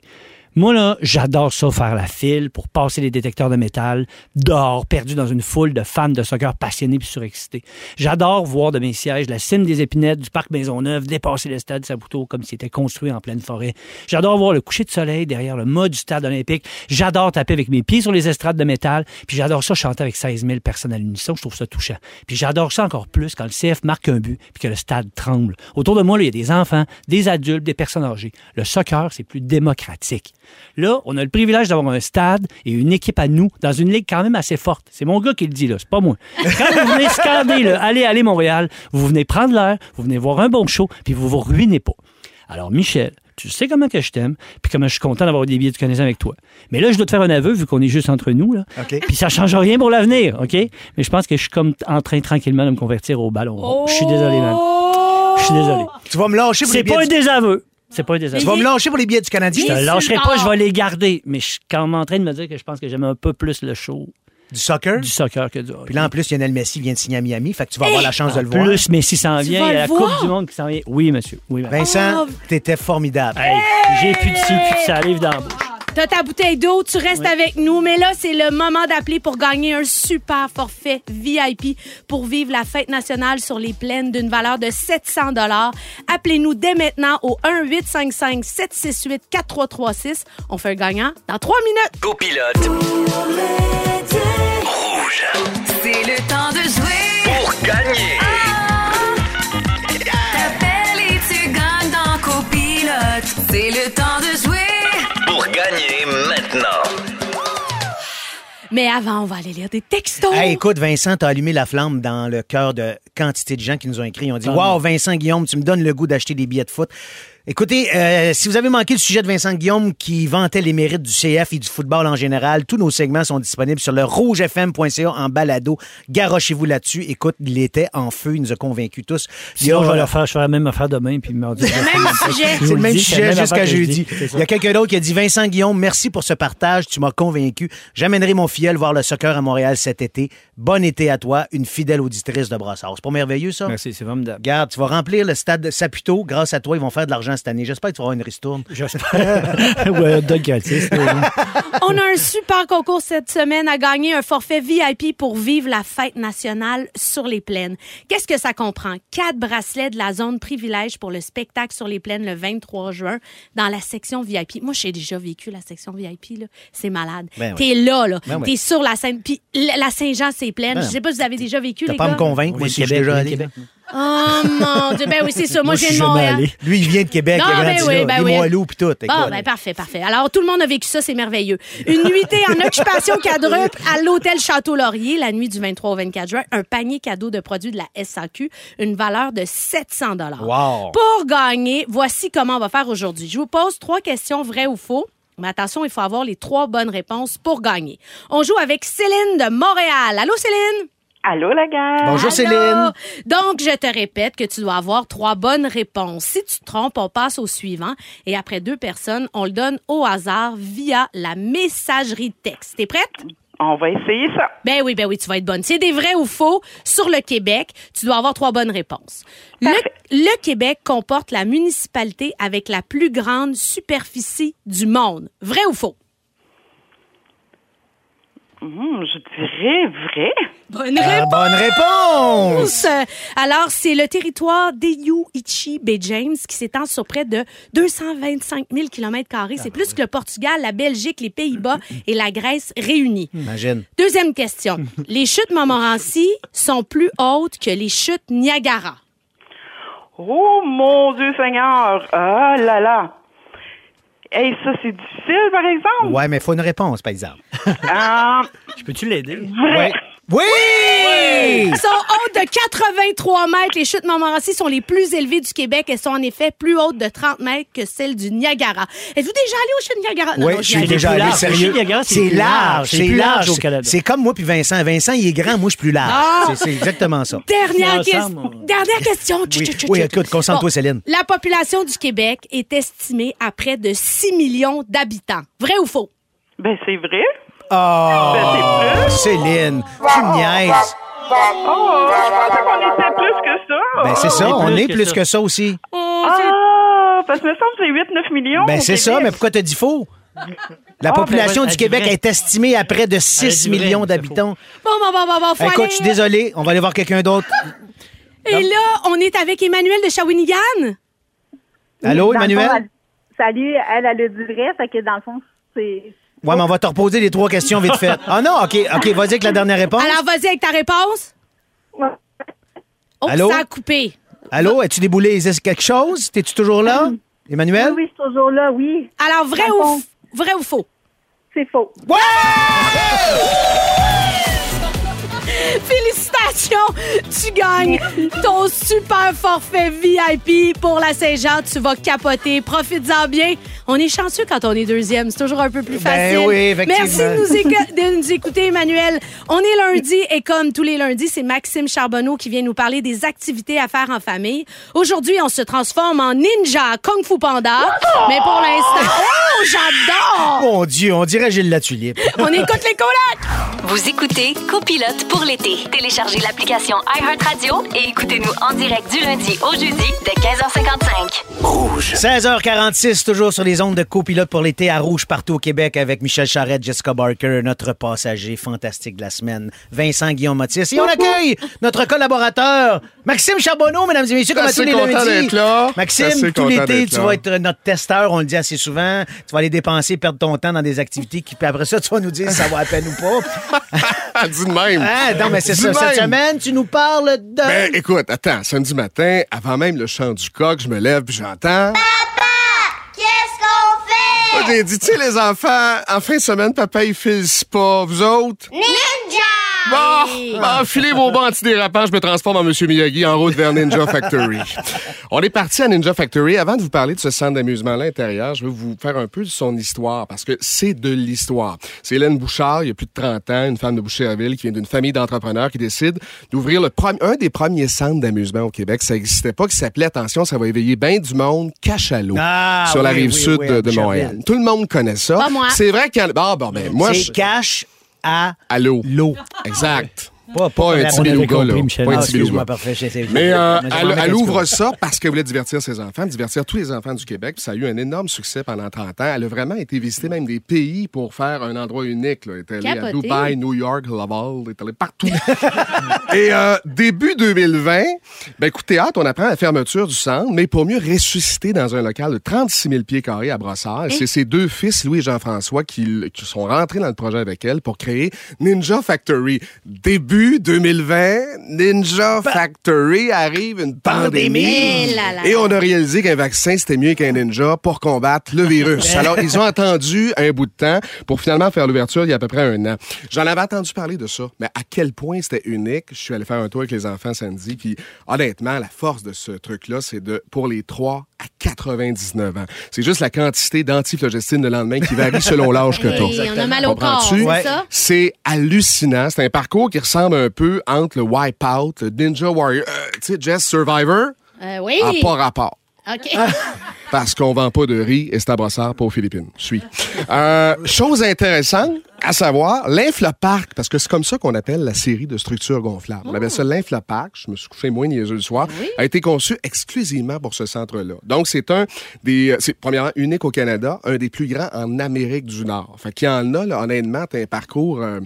Moi, là, j'adore ça, faire la file pour passer les détecteurs de métal dehors, perdu dans une foule de fans de soccer passionnés puis surexcités. J'adore voir de mes sièges la cime des épinettes du parc Maisonneuve dépasser le stade Saputo comme s'il était construit en pleine forêt. J'adore voir le coucher de soleil derrière le mât du stade olympique. J'adore taper avec mes pieds sur les estrades de métal. Puis j'adore ça chanter avec 16 000 personnes à l'unisson. Je trouve ça touchant. Puis j'adore ça encore plus quand le CF marque un but puis que le stade tremble. Autour de moi, il y a des enfants, des adultes, des personnes âgées. Le soccer, c'est plus démocratique. Là, on a le privilège d'avoir un stade et une équipe à nous dans une ligue quand même assez forte. C'est mon gars qui le dit, là. C'est pas moi. Quand vous venez scander, là, allez, allez, Montréal, vous venez prendre l'air, vous venez voir un bon show, puis vous vous ruinez pas. Alors, Michel, tu sais comment que je t'aime, puis comment je suis content d'avoir des billets du Canadien avec toi. Mais là, je dois te faire un aveu, vu qu'on est juste entre nous, là. OK. Puis ça change rien pour l'avenir, OK? Mais je pense que je suis comme en train tranquillement de me convertir au ballon. rond. Je suis désolé, man. Je suis désolé. Tu vas me lâcher pour C'est pas un désaveu. C'est pas un désaveu. Tu vas me lâcher pour les billets du Canadien? Je te lâcherai pas, je vais les garder. Mais je suis quand même en train de me dire que je pense que j'aime un peu plus le show Du soccer? du soccer que du hockey. Puis là, en plus, Lionel Messi vient de signer à Miami, fait que tu vas avoir la chance de le voir. Plus Messi s'en vient, il y a la voir? Coupe du Monde qui s'en vient. Oui, monsieur. Oui. Vincent, Oh. t'étais formidable. Hey, j'ai plus de ci, plus de salive dans la bouche. T'as ta bouteille d'eau, tu restes avec nous, mais là, c'est le moment d'appeler pour gagner un super forfait VIP pour vivre la fête nationale sur les plaines d'une valeur de 700 Appelez-nous dès maintenant au 1-855-768-4336. On fait un gagnant dans trois minutes. Copilote. Rouge. C'est le temps de jouer. Pour gagner. T'appelles et tu gagnes dans Copilote. C'est le temps de Mais avant, on va aller lire des textos. Hey, écoute, Vincent, t'as allumé la flamme dans le cœur de quantité de gens qui nous ont écrit. Ils ont dit Waouh, Vincent Guillaume, tu me donnes le goût d'acheter des billets de foot. Écoutez, euh, si vous avez manqué le sujet de Vincent Guillaume qui vantait les mérites du CF et du football en général, tous nos segments sont disponibles sur le rougefm.ca en balado. Garochez-vous là-dessus. Écoute, il était en feu, il nous a convaincus tous. Il y a- Sinon, je vais le faire, je ferai la même affaire demain, puis même sujet. C'est le même sujet jusqu'à jeudi. Il y a quelqu'un d'autre qui a dit Vincent Guillaume, merci pour ce partage. Tu m'as convaincu. J'amènerai mon filleul voir le soccer à Montréal cet été. Bon été à toi, une fidèle auditrice de Brassard. C'est pas merveilleux, ça? Merci, c'est formidable. Regarde, tu vas remplir le stade de Saputo. Grâce à toi, ils vont faire de l'argent cette année. J'espère que tu vas avoir une ristourne. J'espère. dog gratis. On a un super concours cette semaine à gagner un forfait VIP pour vivre la fête nationale sur les plaines. Qu'est-ce que ça comprend? Quatre bracelets de la zone privilège pour le spectacle sur les plaines le 23 juin dans la section VIP. Moi, j'ai déjà vécu la section VIP. là. C'est malade. Ben oui. T'es là, là. Ben oui. T'es sur la scène. Puis la Saint-Jean, c'est pleine. Ben Je sais pas si vous avez déjà vécu, T'as les pas gars. me convaincre, moi, Oui, si suis Québec, déjà allé. Québec. Oh mon Dieu. Ben oui, c'est ça. Moi, je viens de Montréal. Lui, il vient de Québec, Non, il a grandi ben oui, là. ben Les oui. Puis tout. Écoute. ben parfait, parfait. Alors, tout le monde a vécu ça, c'est merveilleux. Une nuitée en occupation quadruple à l'hôtel Château-Laurier, la nuit du 23 au 24 juin. Un panier cadeau de produits de la SAQ, une valeur de 700 Wow. Pour gagner, voici comment on va faire aujourd'hui. Je vous pose trois questions vraies ou faux. Mais attention, il faut avoir les trois bonnes réponses pour gagner. On joue avec Céline de Montréal. Allô, Céline? Allô, la gang? Bonjour, Allô? Céline. Donc, je te répète que tu dois avoir trois bonnes réponses. Si tu te trompes, on passe au suivant. Et après deux personnes, on le donne au hasard via la messagerie texte. T'es prête? On va essayer ça. Ben oui, ben oui, tu vas être bonne. C'est des vrais ou faux sur le Québec. Tu dois avoir trois bonnes réponses. Le Québec comporte la municipalité avec la plus grande superficie du monde. Vrai ou faux? Hum, je dirais vrai. Bonne Ah, bonne réponse! Alors, c'est le territoire d'Eyuichi Bay James qui s'étend sur près de 225 000 km. C'est plus que le Portugal, la Belgique, les Pays-Bas et la Grèce réunis. Imagine. Deuxième question. Les chutes Montmorency sont plus hautes que les chutes Niagara. Oh, mon Dieu Seigneur. Ah là là. Hey, ça, c'est difficile, par exemple. Ouais, mais il faut une réponse, par exemple. Ah, Je peux-tu l'aider? vrai. Ouais. Oui! Elles sont hautes de 83 mètres. Les chutes Montmorency sont les plus élevées du Québec. Elles sont en effet plus hautes de 30 mètres que celles du Niagara. Êtes-vous déjà allé aux chutes Niagara? Non, Oui, non, je suis déjà allé, large. sérieux. C'est large. C'est large large. au Canada. C'est comme moi puis Vincent. Vincent, il est grand, moi, je suis plus large. Ah! C'est- exactement ça. Dernière, on- Dernière question. Oui, oui, écoute, concentre-toi, Céline. La population du Québec est estimée à près de 6 millions d'habitants. Vrai ou faux? Ben, c'est vrai. Oh, Ben, c'est Céline, tu me niaises. Oh, je pensais qu'on était plus que ça. Ben, c'est ça, on est on plus est que plus ça. que ça aussi. Ah, parce que me semble que c'est 8-9 millions. Ben, c'est ça, mais pourquoi t'as dit faux? La Ah, population ben, du elle Québec est estimée à près de 6 Elle dirait, millions d'habitants. Bon, bon, bon, bon, bon, faut Écoute, aller- je suis désolé, on va aller voir quelqu'un d'autre. Et là, on est avec Emmanuel de Shawinigan. Allô, Emmanuel? fond, elle- salut, elle, elle a du vrai, fait que dans le fond, c'est. Ouais, mais on va te reposer les trois questions vite faites. Ah non, OK, OK, vas-y avec la dernière réponse. Alors, vas-y avec ta réponse. Ouais. Oh, Allô? ça a coupé. Allô, as-tu déboulé? This quelque chose? T'es-tu toujours là? Emmanuel? oui, je suis toujours là, oui. Alors, vrai ou, f- vrai ou faux? C'est faux. Félicitations! Tu gagnes ton super forfait VIP pour la Saint-Jean. Tu vas capoter. Profites-en bien. On est chanceux quand on est deuxième. C'est toujours un peu plus Ben facile. oui, effectivement. Merci de nous, éco- de nous écouter, Emmanuel. On est lundi et comme tous les lundis, c'est Maxime Charbonneau qui vient nous parler des activités à faire en famille. Aujourd'hui, on se transforme en ninja Kung Fu Panda. Mais pour l'instant... Oh, j'adore! Mon Dieu, on dirait Gilles Latulippe. On écoute les colocs! Vous écoutez Copilote pour l'été. Téléchargez l'application iHeartRadio et écoutez-nous en direct du lundi au jeudi dès 15h55. Rouge. 16h46, toujours sur les ondes de copilote pour l'été à Rouge partout au Québec avec Michel Charette, Jessica Barker, notre passager fantastique de la semaine, Vincent Guillaume Mathis. Et on accueille notre collaborateur, Maxime Charbonneau, mesdames et messieurs, comme à tous les lundis. là. Maxime, Assez tout l'été, tu vas être notre testeur, on le dit assez souvent. Tu vas aller dépenser, perdre ton temps dans des activités qui, puis après ça, tu vas nous dire si ça va à peine ou pas. Dis de même. Ah, non, mais c'est ça. Cette semaine, tu nous parles de... Ben, écoute, attends, samedi matin, avant même le chant du coq, je me lève puis j'entends. Qu'est-ce qu'on fait? Moi, J'ai dit, tu sais, les enfants, en fin de semaine, papa, il file pas. Vous autres? Ninja! Bon, ben, enfilez vos bas antidérapants, je me transforme en Monsieur Miyagi en route vers Ninja Factory. On est parti à Ninja Factory. Avant de vous parler de ce centre d'amusement-là intérieur, je vais vous faire un peu de son histoire, parce que c'est de l'histoire. C'est Hélène Bouchard, il y a plus de 30 ans, une femme de Boucherville qui vient d'une famille d'entrepreneurs qui décide d'ouvrir le un des premiers centres d'amusement au Québec. Ça n'existait pas, qui s'appelait, attention, ça va éveiller bien du monde, Cachalot, Ah, sur la rive oui, sud oui, de, à de. Montréal. Tout le monde connaît ça. Pas moi. C'est vrai qu'il y en a... Ah, bon, ben, moi, c'est je... cash à À l'eau. l'eau. Exact. Pas, Pas un petit beluga, là. Michel. Pas un Ah, petit beluga. Mais euh, elle, ouvre ça parce qu'elle voulait divertir ses enfants, divertir tous les enfants du Québec. Puis ça a eu un énorme succès pendant 30 ans. Elle a vraiment été visiter même des pays pour faire un endroit unique. Là. Elle est allée à. Dubaï, New York, Laval, elle est allée partout. Et euh, début 2020, ben écoutez, hâte, on apprend la fermeture du centre, mais pour mieux ressusciter dans un local de 36 000 pieds carrés à Brossard. C'est ses deux fils, Louis et Jean-François, qui, qui sont rentrés dans le projet avec elle pour créer Ninja Factory. Début 2020, Ninja Factory arrive une pandémie. Là là Et on a réalisé qu'un vaccin, c'était mieux qu'un ninja pour combattre le virus. Alors, ils ont attendu un bout de temps pour finalement faire l'ouverture il y a à peu près un an. J'en avais entendu parler de ça, mais à quel point c'était unique. Je suis allé faire un tour avec les enfants samedi, puis honnêtement, la force de ce truc-là, c'est de, pour les 3 à 99 ans. C'est juste la quantité d'antiflogestine le lendemain qui varie selon l'âge que tu Hey, on a mal au corps, c'est Ouais. ça? C'est hallucinant. C'est un parcours qui ressemble un peu entre le Wipeout, le Ninja Warrior, euh, tu sais, Jess Survivor, Euh, oui. a pas rapport. OK. Parce qu'on vend pas de riz et c'est à brossard, pas aux Philippines. Suis. Euh, chose intéressante, à savoir, l'inflopark, parce que c'est comme ça qu'on appelle la série de structures gonflables. On appelle ça l'inflopark, je me suis couché moins niaiseux le soir, a été conçu exclusivement pour ce centre-là. Donc, c'est un des, euh, c'est premièrement unique au Canada, un des plus grands en Amérique du Nord. Fait qu'il y en a, là, honnêtement, t'as un parcours euh,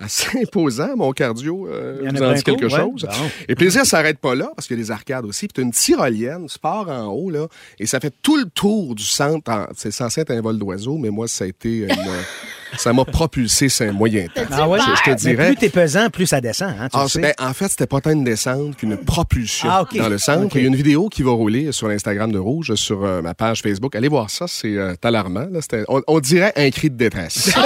assez imposant, mon cardio, euh, Il y en a vous en dit quelque ouais. chose. Bon. Et plaisir s'arrête pas là, parce qu'il y a des arcades aussi. Puis t'as une tyrolienne, sport en haut, là, et ça fait tout le tour du centre. en- C'est censé être un vol d'oiseau, mais moi, ça a été une, Ça m'a propulsé c'est un moyen temps. Ah ouais? Je, je te Mais dirais. plus t'es pesant, plus ça descend. Hein, tu Ah, sais. ben, en fait, c'était pas tant une descente qu'une propulsion Ah, dans le centre. Il y a une vidéo qui va rouler sur l'Instagram de Rouge, sur euh, ma page Facebook. Allez voir ça, c'est euh, alarmant. là. On, on dirait un cri de détresse.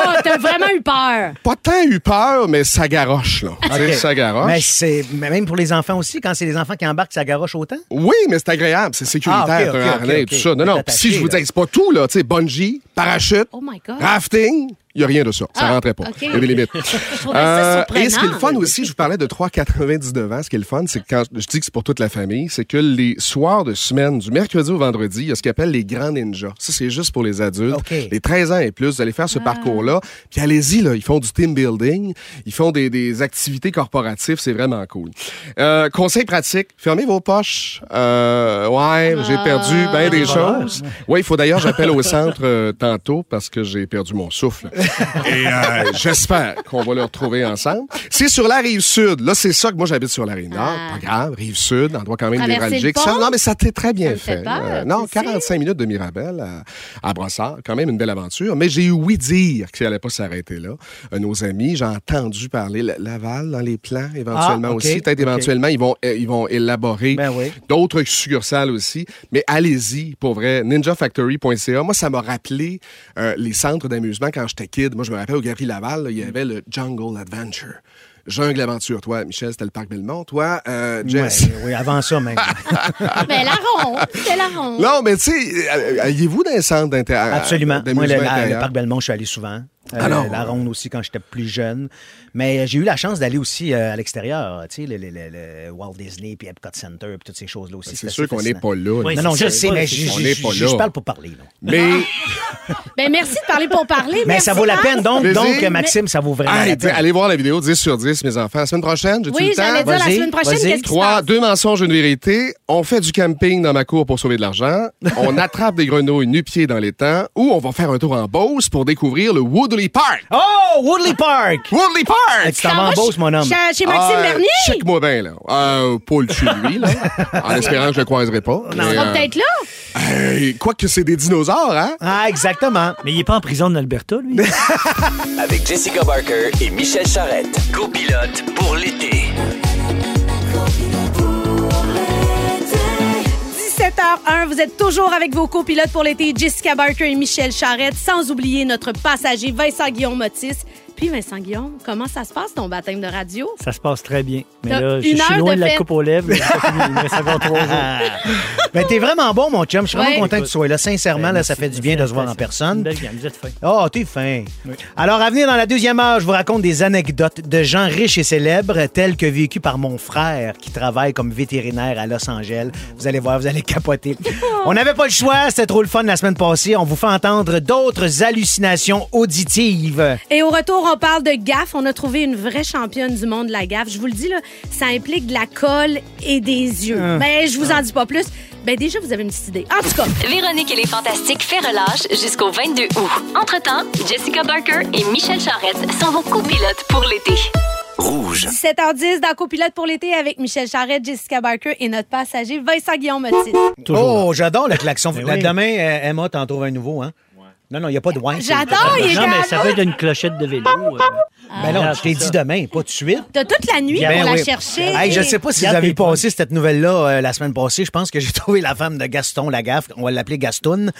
Oh, t'as vraiment eu peur. pas tant eu peur, mais ça garoche, là. Tu sais, Ok. Ça garoche. Mais c'est mais même pour les enfants aussi, quand c'est les enfants qui embarquent, ça garoche autant? Oui, mais c'est agréable, c'est sécuritaire, Ah, tout ça. Non, non, si je vous dis, c'est pas tout, là, tu sais, bungee, parachute, Oh my God. rafting, king? Il n'y a rien de ça. Ça Ah, rentrait pas. ok. Il y avait des limites. Je trouvais ça Euh, et ce qui est le fun aussi, je vous parlais de 3,99 ans. Ce qui est le fun, c'est que quand je dis que c'est pour toute la famille, c'est que les soirs de semaine, du mercredi au vendredi, il y a ce qu'on appelle les grands ninjas. Ça, c'est juste pour les adultes. OK. Les 13 ans et plus, vous allez faire Ah. ce parcours-là. Puis allez-y, là, ils font du team building, ils font des, des activités corporatives, c'est vraiment cool. Euh, conseil pratique, fermez vos poches. Euh, ouais, j'ai perdu bien des choses. Oui, il faut d'ailleurs, j'appelle au centre euh, tantôt parce que j'ai perdu mon souffle. Et euh, j'espère qu'on va le retrouver ensemble. C'est sur la rive sud. Là, c'est ça que moi, j'habite sur la rive nord. Pas grave, rive sud, endroit quand même Traverser névralgique. Ça, non, mais ça t'est très bien fait fait. peur, Euh, non, tu sais. 45 minutes de Mirabel à, à Brossard. Quand même une belle aventure. Mais j'ai eu oui dire qu'il n'allait pas s'arrêter là. Euh, nos amis, j'ai entendu parler La- Laval dans les plans, éventuellement Ah, aussi. Peut-être éventuellement, ils vont, euh, ils vont élaborer Ben oui. d'autres succursales aussi. Mais allez-y, pour vrai. NinjaFactory.ca. Moi, ça m'a rappelé euh, les centres d'amusement quand j'étais kid. Moi, je me rappelle au Galerie Laval, là, il y avait le Jungle Adventure. Jungle Aventure. Toi, Michel, c'était le Parc Belmont. Toi, euh, Jess? Ouais, oui, avant ça même. Mais la ronde, c'est la ronde. Non, mais tu sais, euh, alliez-vous dans un centre d'inter- Absolument. Moi, d'amusement le, la- le intérieur? Parc Belmont, je suis allé souvent. Euh, Ah non. la ronde aussi quand j'étais plus jeune. Mais j'ai eu la chance d'aller aussi euh, à l'extérieur, tu sais, le, le- le- Walt Disney, puis Epcot Center, puis toutes ces choses-là aussi. Ben, C'est sûr qu'on n'est pas là. Oui. Non, non, je C'est sais, mais je on n'est je- pas je- là. je parle pour parler. là. Mais, Ben, merci de parler pour parler. Mais Merci, ça vaut la peine, donc, donc Maxime, ça vaut vraiment la peine. allez voir la vidéo 10 sur 10, mes enfants. La semaine prochaine, j'ai-tu Oui, le temps? j'allais dire la Vas-y, semaine prochaine, qu'est-ce Trois, deux mensonges, une vérité. On fait du camping dans ma cour pour sauver de l'argent. On attrape des grenouilles nu-pieds dans les temps. Ou on va faire un tour en Beauce pour découvrir le Woodley Park. Oh, Woodley Park! Woodley Park! Tu t'en vas en Beauce, mon homme. Chez, chez Maxime Ah, Bernier. Check-moi bien, là. Euh, pas le chez lui, là. En espérant que je le croiserai pas. On Mais, sera euh, peut-être là. hey, quoi que c'est des dinosaures, hein? Ah, exactement. Mais il est pas en prison d'Alberta, lui. Avec Jessica Barker et Michel Charrette. Copilote pour l'été. 17h01, vous êtes toujours avec vos copilotes pour l'été, Jessica Barker et Michel Charrette, sans oublier notre passager Vincent Guillaume Motis. Puis Vincent Guillaume, comment ça se passe ton baptême de radio? Ça se passe très bien. Mais là, je suis loin de de la coupe aux lèvres. mais. Il me reste encore trois jours. Ben, t'es vraiment bon, mon chum. Je suis vraiment Ouais. content que tu sois là. Sincèrement, Ben, là, ça fait du bien de se voir en personne. Une belle gang, vous êtes fin. Oh, t'es fin. Alors, à venir dans la deuxième heure, je vous raconte des anecdotes de gens riches et célèbres, telles que vécues par mon frère qui travaille comme vétérinaire à Los Angeles. Vous allez voir, vous allez capoter. On n'avait pas le choix, c'était trop le fun la semaine passée. On vous fait entendre d'autres hallucinations auditives. Et au retour, on parle de gaffe. On a trouvé une vraie championne du monde de la gaffe. Je vous le dis, là, ça implique de la colle et des yeux. Mais je vous en dis pas plus. Ben déjà, vous avez une petite idée. En tout cas, Véronique et les Fantastiques fait relâche jusqu'au 22 août. Entre-temps, Jessica Barker et Michel Charrette sont vos copilotes pour l'été. Rouge. 17h10 dans Copilote pour l'été avec Michel Charrette, Jessica Barker et notre passager Vincent Guillaume Motis. Oh, j'adore le klaxon. Ben oui. Demain, Emma t'en trouve un nouveau, hein? Non, non, il n'y a pas de wine. J'adore, il est Non, mais ça peut être une clochette de vélo. euh. Ben non, Ah, je t'ai dit demain, pas de suite. T'as toute la nuit Ben pour oui. la chercher. Hey, je sais pas si vous avez passé cette nouvelle-là euh, la semaine passée. Je pense que j'ai trouvé la femme de Gaston Lagaffe. On va l'appeler Gastoun.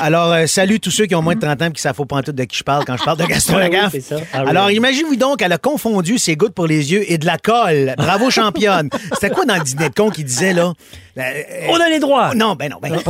Alors, euh, salut tous ceux qui ont moins de 30 ans et qui savent pas tout de qui je parle quand je parle de Gaston Ah oui, Lagaffe. c'est ça. Ah oui. Alors, imaginez-vous donc, elle a confondu ses gouttes pour les yeux et de la colle. Bravo, championne. C'était quoi dans le dîner de con qui disait, là? Euh, On a les droits. non, ben non, ben non.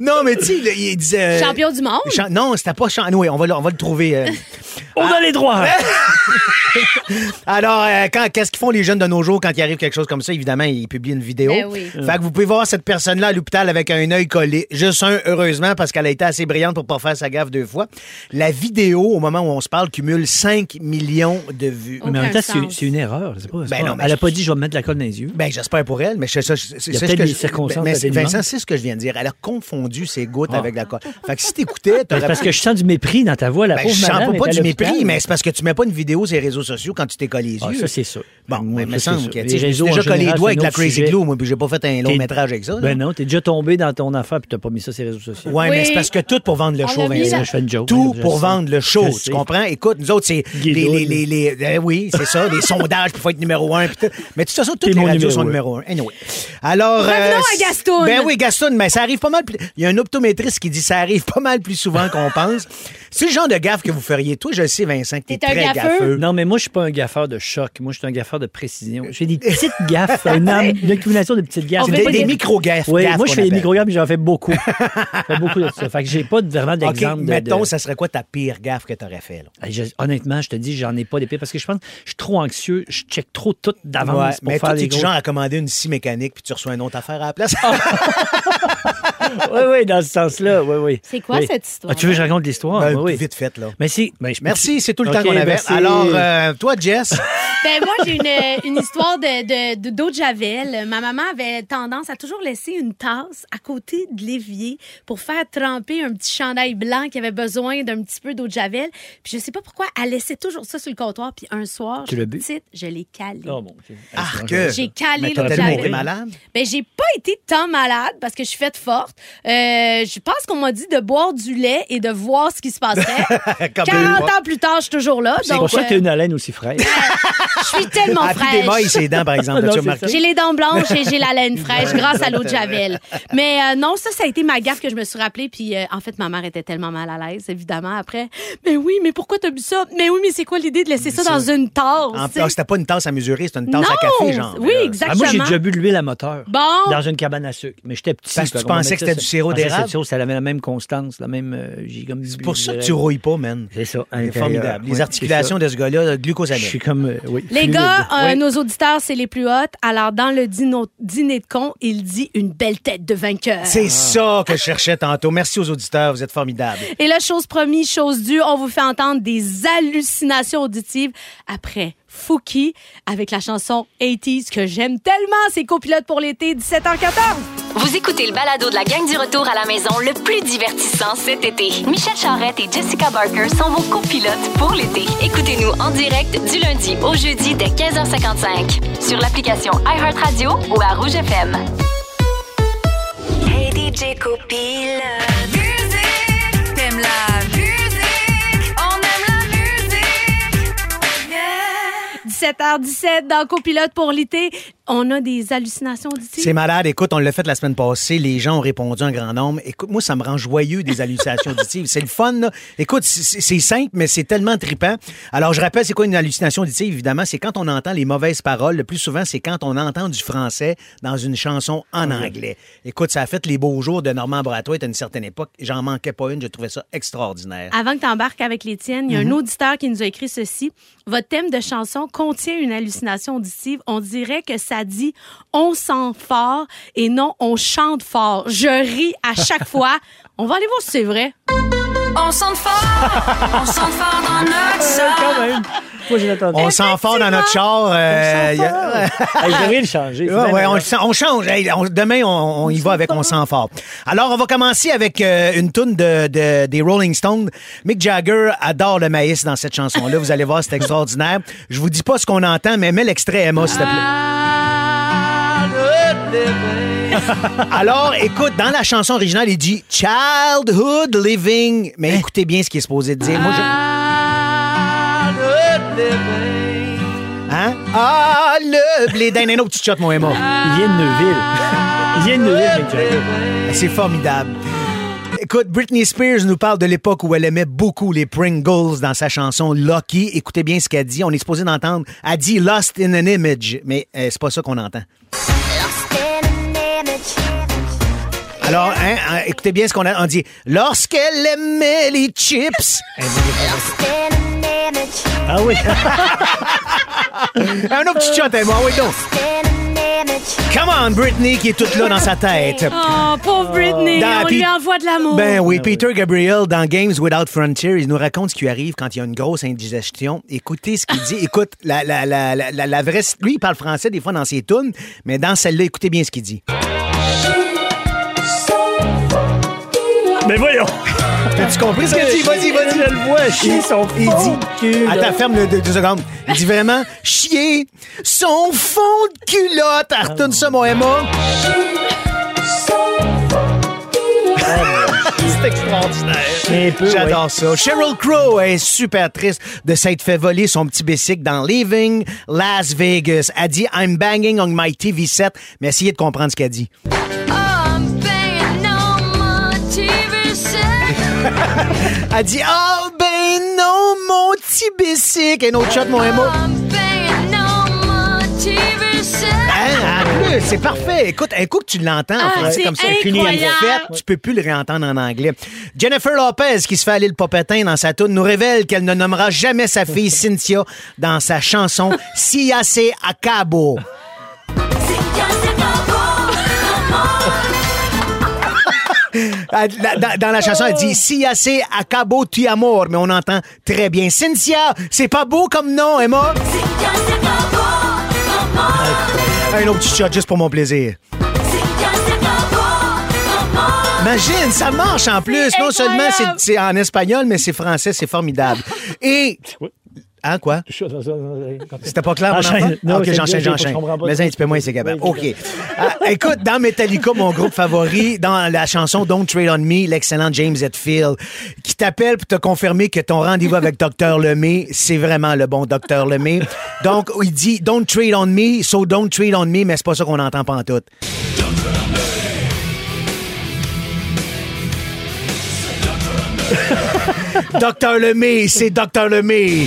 Non, mais tu sais, il disait... euh, Champion du monde? Chan- non, c'était pas champion. Oui, on va, on va le trouver. euh. On a les droits. Alors, euh, quand, qu'est-ce qu'ils font les jeunes de nos jours quand il arrive quelque chose comme ça? Évidemment, ils publient une vidéo. Ben oui. Fait que vous pouvez voir cette personne-là à l'hôpital avec un œil collé. Juste un, heureusement, parce qu'elle a été assez brillante pour pas faire sa gaffe deux fois. La vidéo, au moment où on se parle, cumule 5 millions de vues. Mais en même temps, c'est une erreur. c'est Pas, c'est Ben pas- non, mais elle a je- pas dit je vais me mettre la colle dans les yeux. Ben, j'espère pour elle, mais c'est ça. c'est- Il y a c'est ce peut-être que des je- circonstances mais atténuantes. Vincent, c'est ce que je viens de dire. Elle a confondu ses gouttes avec la colle. Fait que si t'écoutais, t'aurais Parce que je sens du mépris dans ta voix, la Ben, pauvre je sens madame pas, est pas à du l'hôpital. Mépris, mais c'est parce que tu mets pas une vidéo sur les réseaux sociaux quand tu t'es collé les Ah, yeux. ça, c'est sûr. Bon, Moi, mais il me ça, c'est semble que en déjà collé les doigts avec la Crazy sujet. Glue, moi, puis j'ai pas fait un long métrage avec ça. là. Ben non, t'es déjà tombé dans ton affaire puis t'as pas mis ça sur les réseaux sociaux. Ouais, mais Oui. c'est parce que tout pour vendre le On show, Vincent. Je fais une joke. Tout Je pour vendre le show, tu comprends? Écoute, nous autres, c'est les, euh, oui, c'est ça, les sondages, puis faut être numéro un. tout. Mais de toute façon, toutes T'es les radios sont numéro un. Anyway. Alors. Revenons à Gastoun. Ben oui, Gaston, mais ça arrive pas mal. plus- Il y a un optométriste qui dit ça arrive pas mal plus souvent qu'on pense. C'est le genre de gaffe que vous feriez. Toi, je sais, Vincent, que t'es T'es un très gaffeux? gaffeux. Non, mais moi, je suis pas un gaffeur de choc. Moi, je suis un gaffeur de précision. Je fais des petites gaffes, une, am- une accumulation de petites gaffes. On C'est fait des, pas des des- micro-gaffes. Oui, gaffes moi, je fais des micro-gaffes, mais j'en fais beaucoup. Je fais beaucoup de ça. Fait que j'ai pas vraiment OK, d'exemple de- mettons, de... ça serait quoi ta pire gaffe que t'aurais fait? Là? Je- honnêtement, je te dis, j'en ai pas d'épée parce que je pense que je suis trop anxieux. Je check trop tout Ouais, d'avance pour mais faire toi, les t'es du gros... genre à commander une scie mécanique puis tu reçois une autre affaire à la place. Oui, oui, dans ce sens-là. Oui, oui. C'est quoi Oui. cette histoire? Ah, tu veux que je raconte l'histoire? Ben, oui, oui. Vite fait, là. Mais si. ben, je- Merci, c'est tout le temps qu'on avait. merci. Alors, euh, toi, Jess, Ben moi, j'ai une, une histoire de, de, de- d'eau de Javel. Ma maman avait tendance à toujours laisser une tasse à côté de l'évier pour faire tremper un petit chandail blanc qui avait besoin d'un petit peu d'eau de Javel. Puis je sais pas pourquoi, elle laissait toujours ça sur le comptoir. Puis un soir, Tu je petite, je l'ai calé. Oh, mon Dieu. Ah. J'ai calé l'eau de Javel. été malade? Ben, j'ai pas été tant malade parce que je suis faite forte. Euh, je pense qu'on m'a dit de boire du lait et de voir ce qui se passerait. Comme 40 une- ans plus tard, je suis toujours là. C'est pour ça que tu as une haleine aussi fraîche. je suis tellement Ah, puis t'es fraîche. mailles ses dents, par exemple. J'ai les dents blanches et j'ai la laine fraîche grâce à l'eau de Javel. Mais euh, non, ça, ça a été ma gaffe que je me suis rappelée. Puis euh, en fait, ma mère était tellement mal à l'aise, évidemment, après. Mais oui, mais pourquoi t'as bu ça? Mais oui, mais c'est quoi l'idée de laisser ça dans une tasse? En c'était pas une tasse à mesurer, c'était une tasse non! à café, genre. Oui, Là. Ah, exactement. moi, j'ai déjà bu de l'huile à moteur. Bon. Dans une cabane à sucre. Mais j'étais petit. Parce que tu pensais que c'était du sirop d'érable? Ça avait la même constance, la même. euh, j'ai comme C'est pour ça que tu rouilles pas, man. C'est ça. C'est formidable. Les articulations de ce gars-là, ça. Je glucosamine. suis comme. euh, oui, Les gars, euh, Oui. nos auditeurs, c'est les plus hautes. Alors, dans le dîner de con, il dit une belle tête de vainqueur. C'est ça que je cherchais tantôt. Merci aux auditeurs, vous êtes formidables. Et là, chose promise, chose due, on vous fait entendre des hallucinations auditives après Fouki avec la chanson 80s que j'aime tellement. C'est copilote pour l'été, 17h14. Vous écoutez le balado de la gang du retour à la maison le plus divertissant cet été. Michel Charrette et Jessica Barker sont vos copilotes pour l'été. Écoutez-nous en direct du lundi au jeudi dès 15h55 sur l'application iHeartRadio ou à Rouge FM. Hey DJ copilote. Musique, t'aimes la 17h17 dans copilote pour l'été. On a des hallucinations auditives. C'est malade. Écoute, on l'a fait la semaine passée. Les gens ont répondu un grand nombre. Écoute, moi, ça me rend joyeux des hallucinations auditives. C'est le fun, là. Écoute, c'est simple, mais c'est tellement trippant. Alors, je rappelle, c'est quoi une hallucination auditive? Évidemment, c'est quand on entend les mauvaises paroles. Le plus souvent, c'est quand on entend du français dans une chanson en anglais. Écoute, ça a fait les beaux jours de Normand Bratoit à une certaine époque. J'en manquais pas une. Je trouvais ça extraordinaire. Avant que tu embarques avec les tiennes, il y a un auditeur qui nous a écrit ceci. Votre thème de chanson contient une hallucination auditive. On dirait que ça dit on sent fort et non on chante fort. Je ris à chaque fois. On va aller voir si c'est vrai. On sent fort, on sent fort dans notre sang. Moi, j'ai. On sent fort dans notre char. euh, y a- Hey, je devrais le changer. Ouais, ouais, on, meilleur. le sent- on change. Hey, on- demain, on, on y va avec On sent fort. Alors, on va commencer avec euh, une toune de, de- des Rolling Stones. Mick Jagger adore le maïs dans cette chanson-là. Vous allez voir, c'est extraordinaire. Je vous dis pas ce qu'on entend, mais mets l'extrait, Emma, s'il te plaît. Alors, écoute, dans la chanson originale, il dit Childhood Living. Mais écoutez bien ce qu'il est supposé de dire. Moi, je... Hein? Ah, le blé d'un un autre petit shot, mon Emma. Il vient de Neuville. Il vient de Neuville, Mick. C'est formidable. Écoute, Britney Spears nous parle de l'époque où elle aimait beaucoup les Pringles dans sa chanson Lucky. Écoutez bien ce qu'elle dit. On est supposé d'entendre. Elle dit Lost in an Image, mais euh, c'est pas ça qu'on entend. Alors, hein, hein, écoutez bien ce qu'on a. On dit Lorsqu'elle aimait les chips. Ah oui. Un autre petit shot, Emma. Oui, donc. Come on, Britney, qui est toute là dans sa tête. Oh, pauvre Britney. Dans- on puis- lui envoie de l'amour. Ben oui, Peter Gabriel dans Games Without Frontier, il nous raconte ce qui arrive quand il y a une grosse indigestion. Écoutez ce qu'il dit. Écoute, la, la, la, la, la- la vraie... Lui, il parle français des fois dans ses tunes, mais dans celle-là, écoutez bien ce qu'il dit. Mais voyons. T'as-tu compris ce qu'il dit? Vas-y, vas-y. Je le vois, chier son Il fond dit. de cul. Attends, ferme le deux, deux secondes. Il dit vraiment chier son fond de culotte. Elle retourne ça, mon Emma. C'est extraordinaire. Peu, J'adore ça. Sheryl Crow est super triste de s'être fait voler son petit bicycle dans Leaving Las Vegas. Elle dit I'm banging on my TV set, mais essayez de comprendre ce qu'elle dit. Elle dit Oh ben non, mon petit bicycle. Un autre shot, mon Emma. Hein, en plus, c'est parfait. Écoute, un coup que tu l'entends en Ah, français comme ça, incroyable. fait, tu peux plus le réentendre en anglais. Jennifer Lopez, qui se fait aller le popetin dans sa toune, nous révèle qu'elle ne nommera jamais sa fille Cynthia dans sa chanson Si assez a Dans, dans la chanson, elle dit Si assez a cabo tu amor, mais on entend très bien. Cynthia, c'est pas beau comme nom, Emma? Un autre petit shot juste pour mon plaisir. Imagine, ça marche en plus. Non seulement c'est en espagnol, mais c'est français, c'est formidable. Et. Hein, quoi? C'était pas clair, mon Enchaîne. enfant? Non, ok, c'est j'enchaîne, j'enchaîne. Mais un petit peu moins, c'est capable. OK. Ah, écoute, dans Metallica, mon groupe favori, dans la chanson Don't Trade on Me, l'excellent James Hetfield, qui t'appelle pour te confirmer que ton rendez-vous avec Dr. Lemay, c'est vraiment le bon Dr. Lemay. Donc, il dit Don't trade on me, so don't trade on me, mais c'est pas ça qu'on entend pas en tout. Dr. Lemay, c'est Dr. Lemay.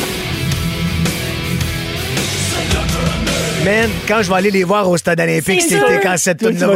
Man, quand je vais aller les voir au stade olympique, c'était quand cette tune ça.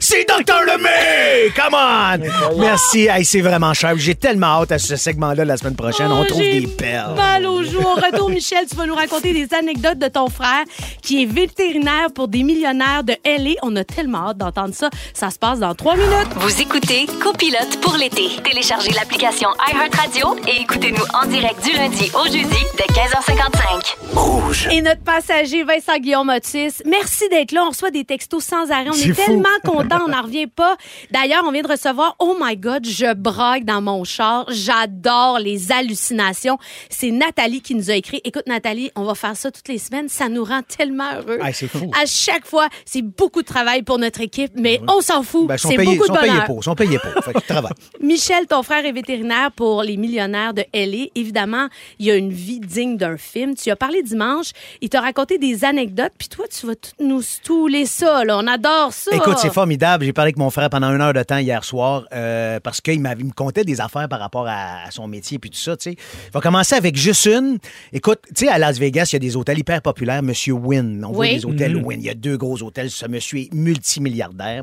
C'est Dr. Lemay! Come on! Merci. Hey, c'est vraiment cher. J'ai tellement hâte à ce segment-là la semaine prochaine. On Oh, trouve des perles. Mal au jour. Au retour, Michel, tu vas nous raconter des anecdotes de ton frère qui est vétérinaire pour des millionnaires de LA. On a tellement hâte d'entendre ça. Ça se passe dans trois minutes. Vous écoutez Copilote pour l'été. Téléchargez l'application iHeartRadio et écoutez-nous en direct du lundi au jeudi dès 15h55. Rouge. Et notre passager Vincent Guillaume Otis, merci d'être là. On reçoit des textos sans arrêt. On est, tellement contents, on n'en revient pas. D'ailleurs, on vient de recevoir Oh my God, je braque dans mon char. J'adore les hallucinations. C'est Nathalie qui nous a écrit. Écoute, Nathalie, on va faire ça toutes les semaines. Ça nous rend tellement heureux. Ah, c'est fou. À chaque fois, c'est beaucoup de travail pour notre équipe, mais on s'en fout. Ben, c'est beaucoup de payés bonheur. pour. Sont payés pour. Fait que travail. Michel, ton frère est vétérinaire pour les millionnaires de LA. Évidemment, il a une vie digne d'un film. Tu as parlé dimanche, il t'a raconté des anecdotes, puis toi, tu vas tout nous stouler ça. Là. On adore ça. Écoute, c'est formidable. J'ai parlé avec mon frère pendant une heure de temps hier soir euh, parce qu'il me contait des affaires par rapport à, à son métier puis tout ça. tu sais. Il va commencer avec juste une. Écoute, tu sais, à Las Vegas, il y a des hôtels hyper populaires. Monsieur Wynn. On voit des hôtels Wynn. Il y a deux gros hôtels. Ce monsieur est multimilliardaire.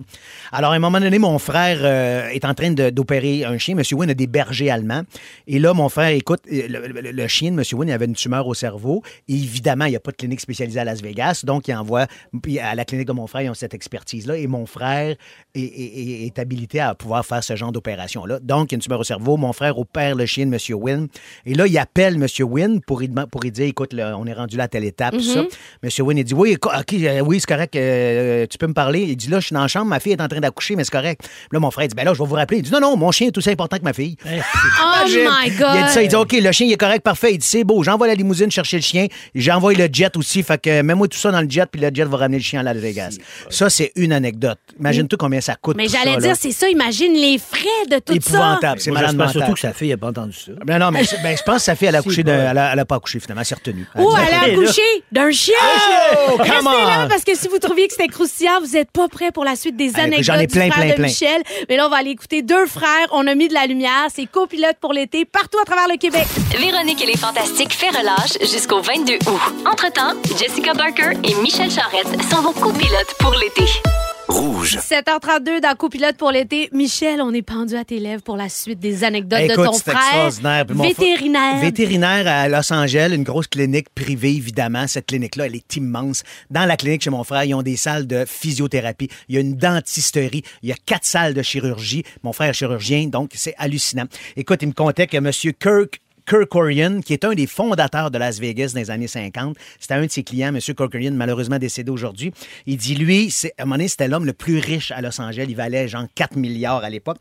Alors, à un moment donné, mon frère euh, est en train de- d'opérer un chien. Monsieur Wynn a des bergers allemands. Et là, mon frère, écoute, le, le- le chien de Monsieur Wynn, il avait une tumeur au cerveau. Et évidemment, il n'y a pas de clinique spécialisée à Las Vegas. Donc, il envoie puis à la clinique de mon frère, ils ont cette expertise-là. Et mon frère est, est- est- est habilité à pouvoir faire ce genre d'opération-là. Donc, il y a une tumeur au cerveau. Mon frère opère le chien de Monsieur Wynn. Et là, il appelle Monsieur Wynn pour lui, pour dire écoute, là, on est rendu là à telle étape. tout ça. Monsieur Wynn, il dit oui, OK, euh, oui, c'est correct. euh, tu peux me parler? Il dit là, je suis dans la chambre, ma fille est en train d'accoucher, mais c'est correct. Puis là, mon frère dit ben là, je vais vous rappeler. Il dit non, non, mon chien est aussi important que ma fille. Oh Imagine. my God. Il a dit ça, il dit OK, le chien il est correct, parfait. Il dit c'est beau, j'envoie la limousine chercher le chien, j'envoie le jet aussi, fait que mets-moi tout ça dans le jet, puis le jet va ramener le chien à Las Vegas. Ça, c'est une anecdote. Imagine-toi combien ça coûte. Mais j'allais dire, c'est ça. Imagine les frais de tout ça. épouvantable. C'est malade mental. surtout que sa fille n'a pas entendu ça. Ben non, mais ben, je pense que sa fille, elle a, accouché de- pas. elle a, elle a pas accouché finalement, elle s'est retenue. Ou dit- elle a accouché d'un chien. Oh, Restez là on! parce que si vous trouviez que c'était croustillant, vous n'êtes pas prêt pour la suite des Ah, anecdotes j'en ai plein, du frère plein, de plein. Michel. Mais là, on va aller écouter deux frères. On a mis de la lumière. C'est copilote pour l'été partout à travers le Québec. Véronique et les Fantastiques fait relâche jusqu'au 22 août. Entre-temps, Jessica Barker et Michel Charrette sont vos copilotes pour l'été. Rouge. 7h32 dans Copilote pour l'été. Michel, on est pendu à tes lèvres pour la suite des anecdotes Écoute, de ton c'est frère. extraordinaire. Puis Vétérinaire. Vétérinaire à Los Angeles, une grosse clinique privée, évidemment. Cette clinique-là, elle est immense. Dans la clinique chez mon frère, ils ont des salles de physiothérapie. Il y a une dentisterie. Il y a quatre salles de chirurgie. Mon frère est chirurgien, donc c'est hallucinant. Écoute, il me contait que M. Kirk Kerkorian, qui est un des fondateurs de Las Vegas dans les années 50. C'était un de ses clients, M. Kerkorian, malheureusement décédé aujourd'hui. Il dit, lui, à un moment donné, c'était l'homme le plus riche à Los Angeles. Il valait genre 4 milliards à l'époque.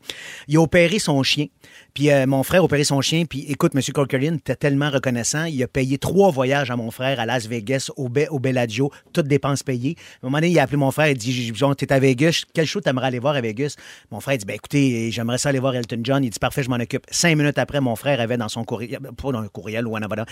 Il a opéré son chien. Puis euh, mon frère a opéré son chien. Puis écoute, M. Kerkorian était tellement reconnaissant. Il a payé trois voyages à mon frère à Las Vegas, au, Be- au Bellagio, toutes dépenses payées. À un moment donné, il a appelé mon frère. Il dit, t'es à Vegas. Quel show t'aimerais aller voir à Vegas? Mon frère dit, ben écoutez, j'aimerais ça aller voir Elton John. Il dit, parfait, je m'en occupe. Cinq minutes après, mon frère avait dans son courriel, pas dans un courriel ou un abonnement,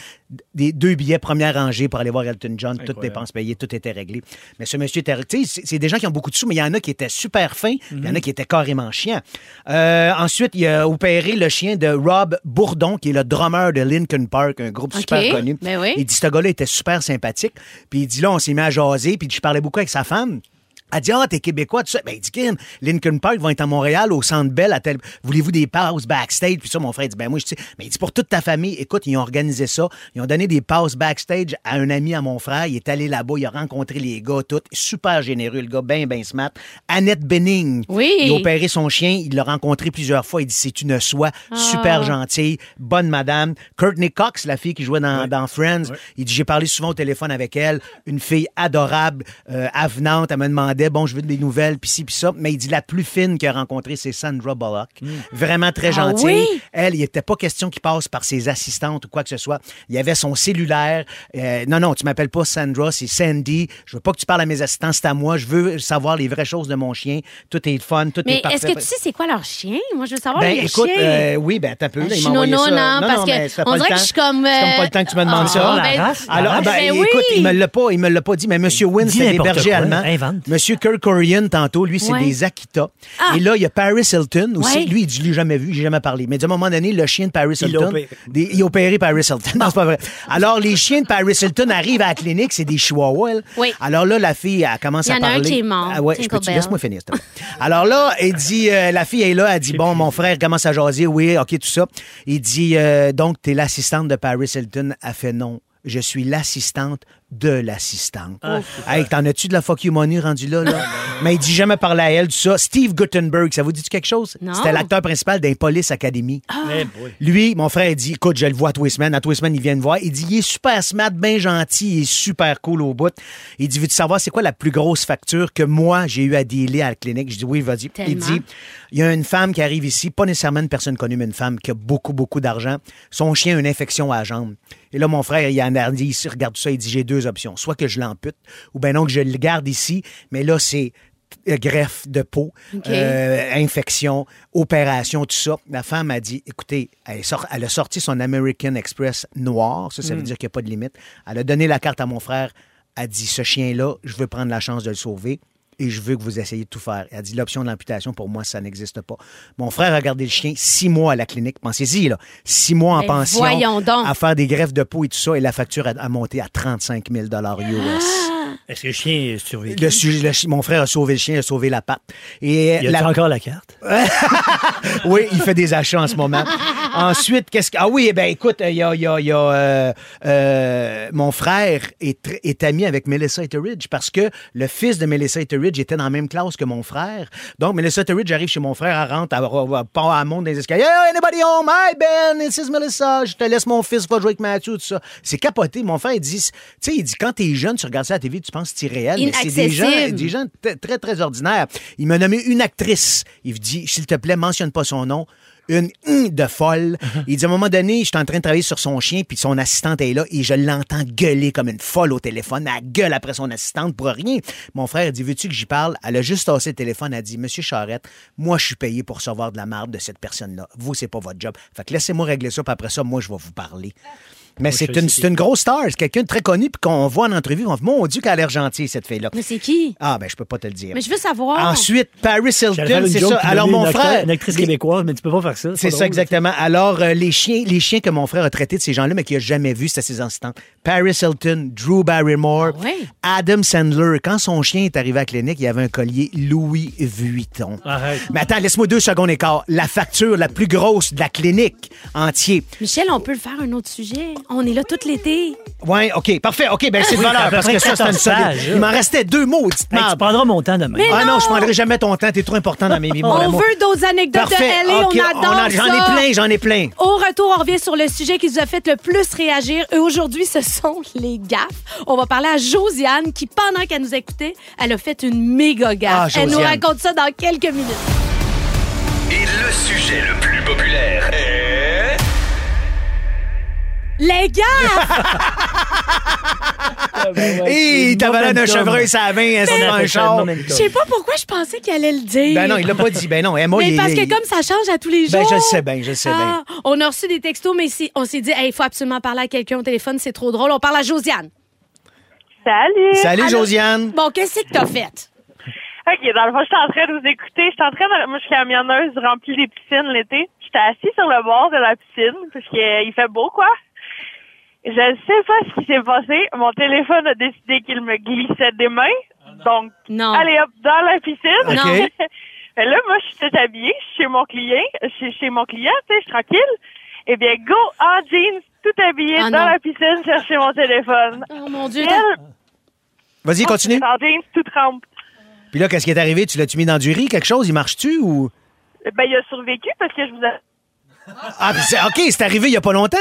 des deux billets première rangée pour aller voir Elton John, toutes dépenses payées, tout était réglé. Mais ce monsieur était, tu sais, c'est- des gens qui ont beaucoup de sous, mais il y en a qui étaient super fins, il y en a qui étaient carrément chiants. Euh, ensuite, il a opéré le chien de Rob Bourdon, qui est le drummer de Linkin Park, un groupe super connu. Ben oui. Il dit, ce gars-là était super sympathique. Puis il dit, là, on s'est mis à jaser, puis je parlais beaucoup avec sa femme. Elle dit, ah, t'es québécois, tout ça. Ben, il dit, Kim, Lincoln Park vont être à Montréal, au Centre Bell, à tel... Voulez-vous des passes backstage? Puis ça, mon frère dit, ben, moi, je sais. Mais il dit, pour toute ta famille, écoute, ils ont organisé ça. Ils ont donné des passes backstage à un ami à mon frère. Il est allé là-bas, il a rencontré les gars, tout. Super généreux, le gars, ben, ben smart. Annette Benning. Oui. Il a opéré son chien. Il l'a rencontré plusieurs fois. Il dit, c'est une soie. Super gentille. Bonne madame. Courtney Cox, la fille qui jouait dans, dans Friends. Il dit, j'ai parlé souvent au téléphone avec elle. Une fille adorable, euh, avenante. Elle me demandait, bon, je veux des nouvelles, puis ci, puis ça. Mais il dit, la plus fine qu'il a rencontrée, c'est Sandra Bullock. Vraiment très Ah gentille. oui? Elle, il n'était pas question qu'il passe par ses assistantes ou quoi que ce soit. Il y avait son cellulaire. Euh, non, non, tu m'appelles pas Sandra, c'est Sandy. Je veux pas que tu parles à mes assistants, c'est à moi. Je veux savoir les vraies choses de mon chien. Tout est fun, tout Mais est parfait. est-ce que tu sais c'est quoi leur chien? Moi, je veux savoir Ben, leur écoute, chien. euh, oui, ben, t'as peu. M'a envoyé nono, ça. non, parce que on pas le dirait que temps. je suis comme, C'est comme euh, pas le temps que tu me demandes ah, ça. ben, la race, la Alors, ben, Ben oui. écoute, il me l'a pas, il me l'a pas dit, mais M. Wynn, Dis c'est des bergers allemands. invente. M. Kirkorian, tantôt, lui, c'est Ouais. des Akita. Ah. Et là, il y a Paris Hilton aussi. Ouais. Lui, il dit, je l'ai jamais vu, j'ai jamais parlé. Mais d'un moment donné, le chien de Paris Il l'a Hilton. opéré. des- il a opéré Paris Hilton. Non, c'est pas vrai. Alors, les chiens de Paris Hilton arrivent à la clinique, c'est des chihuahuas. elle. Oui. Alors là, la fille, elle commence Il y à en a un parler. qui est mort, Ah ouais, je peux Tinkerbell. laisse-moi finir, s'il te plaît. Alors là, elle dit, euh, la fille est là, elle dit, bon, mon frère commence à jaser, oui, OK, tout ça. Il dit, euh, donc, t'es l'assistante de Paris Hilton. Elle fait non. Je suis l'assistante de l'assistante. hey, t'en as-tu de la fuck you money rendu là, là? Mais il dit jamais parler à elle, tout ça. Steve Guttenberg, ça vous dit quelque chose? Non. C'était l'acteur principal d'un Police Academy. Eh boy. Lui, mon frère, il dit écoute, je le vois à tous les semaines. À tous les semaines, il vient me voir. Il dit il est super smart, bien gentil, il est super cool au bout. Il dit veux-tu savoir c'est quoi la plus grosse facture que moi, j'ai eu à dealer à la clinique? Je dis oui, vas-y. Il dit il y a une femme qui arrive ici, pas nécessairement une personne connue, mais une femme qui a beaucoup, beaucoup d'argent. Son chien a une infection à la jambe. Et là, mon frère, il en a dit, il regarde ça, il dit j'ai deux options. Soit que je l'ampute, ou bien non, que je le garde ici, mais là, c'est euh, greffe de peau, euh, infection, opération, tout ça. La femme a dit, écoutez, elle, a sorti son American Express noir, ça, ça veut dire qu'il n'y a pas de limite. Elle a donné la carte à mon frère, a dit, ce chien-là, je veux prendre la chance de le sauver. Et je veux que vous essayiez de tout faire. Elle a dit l'option de l'amputation, pour moi, ça n'existe pas. Mon frère a gardé le chien six mois à la clinique. Pensez-y, là. Six mois en Mais pension. voyons donc. À faire des greffes de peau et tout ça. Et la facture a, a monté à 35 000 US. Est-ce que le chien est survécu? Le su- le chi- mon frère a sauvé le chien, il a sauvé la patte. Et Il y a encore la carte? oui, il fait des achats en ce moment. Ensuite, qu'est-ce que. Ah oui, eh ben écoute, il y a. y a- y a, euh, euh, mon frère est, est ami avec Melissa Etheridge parce que le fils de Melissa Etheridge était dans la même classe que mon frère. Donc, Melissa Etheridge arrive chez mon frère, elle rentre, elle, elle, elle monte dans les escaliers. Hey, anybody home? Hi, Ben, this is Melissa. Je te laisse mon fils, va jouer avec Mathieu, tout ça. C'est capoté. Mon frère, il dit, tu sais, il dit, quand t'es jeune, tu regardes ça à la TV, tu penses c'est réel? Mais c'est des gens, des gens très, très ordinaires. Il m'a nommé une actrice. Il me dit, s'il te plaît, mentionne pas son nom. Une hum de folle. Il dit, à un moment donné, je suis en train de travailler sur son chien, puis son assistante est là, et je l'entends gueuler comme une folle au téléphone. Elle gueule après son assistante pour rien. Mon frère dit, veux-tu que j'y parle? Elle a juste tassé le téléphone. Elle a dit, Monsieur Charrette, moi, je suis payé pour recevoir de la marde de cette personne-là. Vous, c'est pas votre job. Fait que laissez-moi régler ça, puis après ça, moi, je vais vous parler. Mais c'est une, c'est c'est une grosse star. C'est quelqu'un de très connu, puis qu'on voit en entrevue, on dit, mon Dieu, qu'elle a l'air gentille, cette fille-là. Mais c'est qui? Ah, ben, je peux pas te le dire. Mais je veux savoir. Ensuite, Paris Hilton, c'est ça. Alors, mon une frère. Une actrice québécoise, mais tu peux pas faire ça. C'est ça, drôle, exactement. Alors, euh, les chiens les chiens que mon frère a traités de ces gens-là, mais qu'il n'a jamais vus, c'était ses assistants. Paris Hilton, Drew Barrymore, Ah ouais? Adam Sandler. Quand son chien est arrivé à la clinique, il y avait un collier Louis Vuitton. Arrête. Mais attends, laisse-moi deux secondes et quart. La facture la plus grosse de la clinique entier. Michel, on peut le faire un autre sujet? On est là tout l'été. Ouais, OK, parfait. OK, ben c'est de Oui, valeur parce que ça, c'est une 14 solide. pages, là. Il m'en restait deux mots, Hey, tu prendras mon temps demain. Mais Ah non, non! je prendrai jamais ton temps. T'es trop important dans mes vies, mon On veut d'autres anecdotes Parfait. de LA, OK, on adore a- J'en ai ça. plein, j'en ai plein. Au retour, on revient sur le sujet qui nous a fait le plus réagir. Et aujourd'hui, ce sont les gaffes. On va parler à Josiane qui, pendant qu'elle nous écoutait, elle a fait une méga gaffe. Ah, elle nous Josiane. raconte ça dans quelques minutes. Et le sujet le plus populaire Les gaffes! Hé, t'as valeur d'un chevreuil, ça a 20, c'est On pas un char. Je sais pas pourquoi je pensais qu'elle allait le dire. Ben non, il l'a pas dit. Ben non, Emma, Mais il parce il- que comme ça change à tous les jours. Ben, je le sais bien, je le sais bien. Ah, on a reçu des textos, mais si- on s'est dit, il faut absolument parler à quelqu'un au téléphone, c'est trop drôle. On parle à Josiane. Salut! Salut, Allô? Josiane. Bon, qu'est-ce que t'as fait? OK, dans le fond, j'étais en train de vous écouter. J'étais en train de... Moi, je suis camionneuse, je remplis les piscines l'été. J'étais assise sur le bord de la piscine, parce qu'il fait beau, quoi. Je sais pas ce qui s'est passé. Mon téléphone a décidé qu'il me glissait des mains. Donc, Non. allez hop, dans la piscine. OK. Non. Et là, moi, je suis toute habillée. Je suis chez mon client. Je suis chez mon client, tu sais, je suis tranquille. Eh bien, go en jeans, tout habillée, Ah, dans non. la piscine, chercher mon téléphone. Oh mon Dieu. Elle, Vas-y, continue. en jeans, tout trempe. Puis là, qu'est-ce qui est arrivé? Tu l'as-tu mis dans du riz, quelque chose? Il marche-tu ou? Ben, il a survécu parce que je vous ai... Ah, OK, c'est arrivé il y a pas longtemps.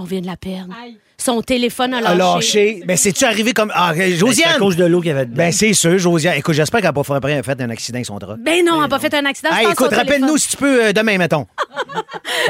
On vient de la perdre. Son téléphone a A lâché. lâché. Ben, c'est-tu arrivé comme. Ah, C'est à Josiane! cause de l'eau qu'il y avait dedans. Ben, c'est sûr, Josiane. Écoute, j'espère qu'elle n'a pas fait fait un accident avec son drap. Ben non, elle n'a pas fait un accident. Hey, écoute, rappelle-nous si tu peux euh, demain, mettons.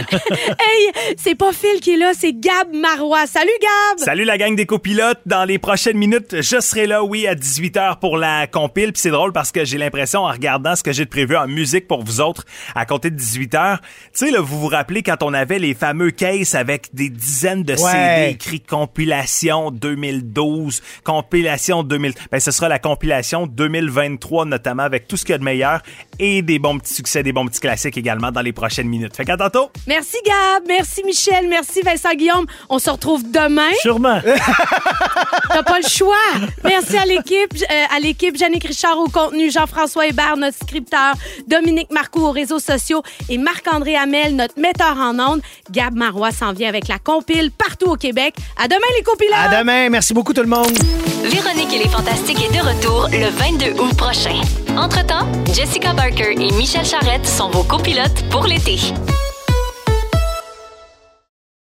Hey, c'est pas Phil qui est là, c'est Gab Marois. Salut Gab! Salut la gang des copilotes. Dans les prochaines minutes, je serai là, oui, à 18h pour la compile. Puis c'est drôle parce que j'ai l'impression, en regardant ce que j'ai de prévu en musique pour vous autres, à compter de 18h, tu sais, là, vous vous rappelez quand on avait les fameux cases avec des dizaines de Ouais. CD écrits compilation 2012, compilation 2000. Ben, ce sera la compilation 2023, notamment avec tout ce qu'il y a de meilleur et des bons petits succès, des bons petits classiques également dans les prochaines minutes. Fait qu'à tantôt! Merci Gab, merci Michel, merci Vincent Guillaume. On se retrouve demain. Sûrement. T'as pas le choix. Merci à l'équipe, euh, à l'équipe Jannick Richard au contenu, Jean-François Hébert, notre scripteur, Dominique Marcoux aux réseaux sociaux et Marc-André Hamel, notre metteur en ondes. Gab Marois s'en vient avec la compile partout au Québec. À demain les compilateurs. À demain. Merci beaucoup, tout le monde. Véronique et les Fantastiques est de retour le 22 août prochain. Entre-temps, Jessica Barker et Michel Charrette sont vos copilotes pour l'été.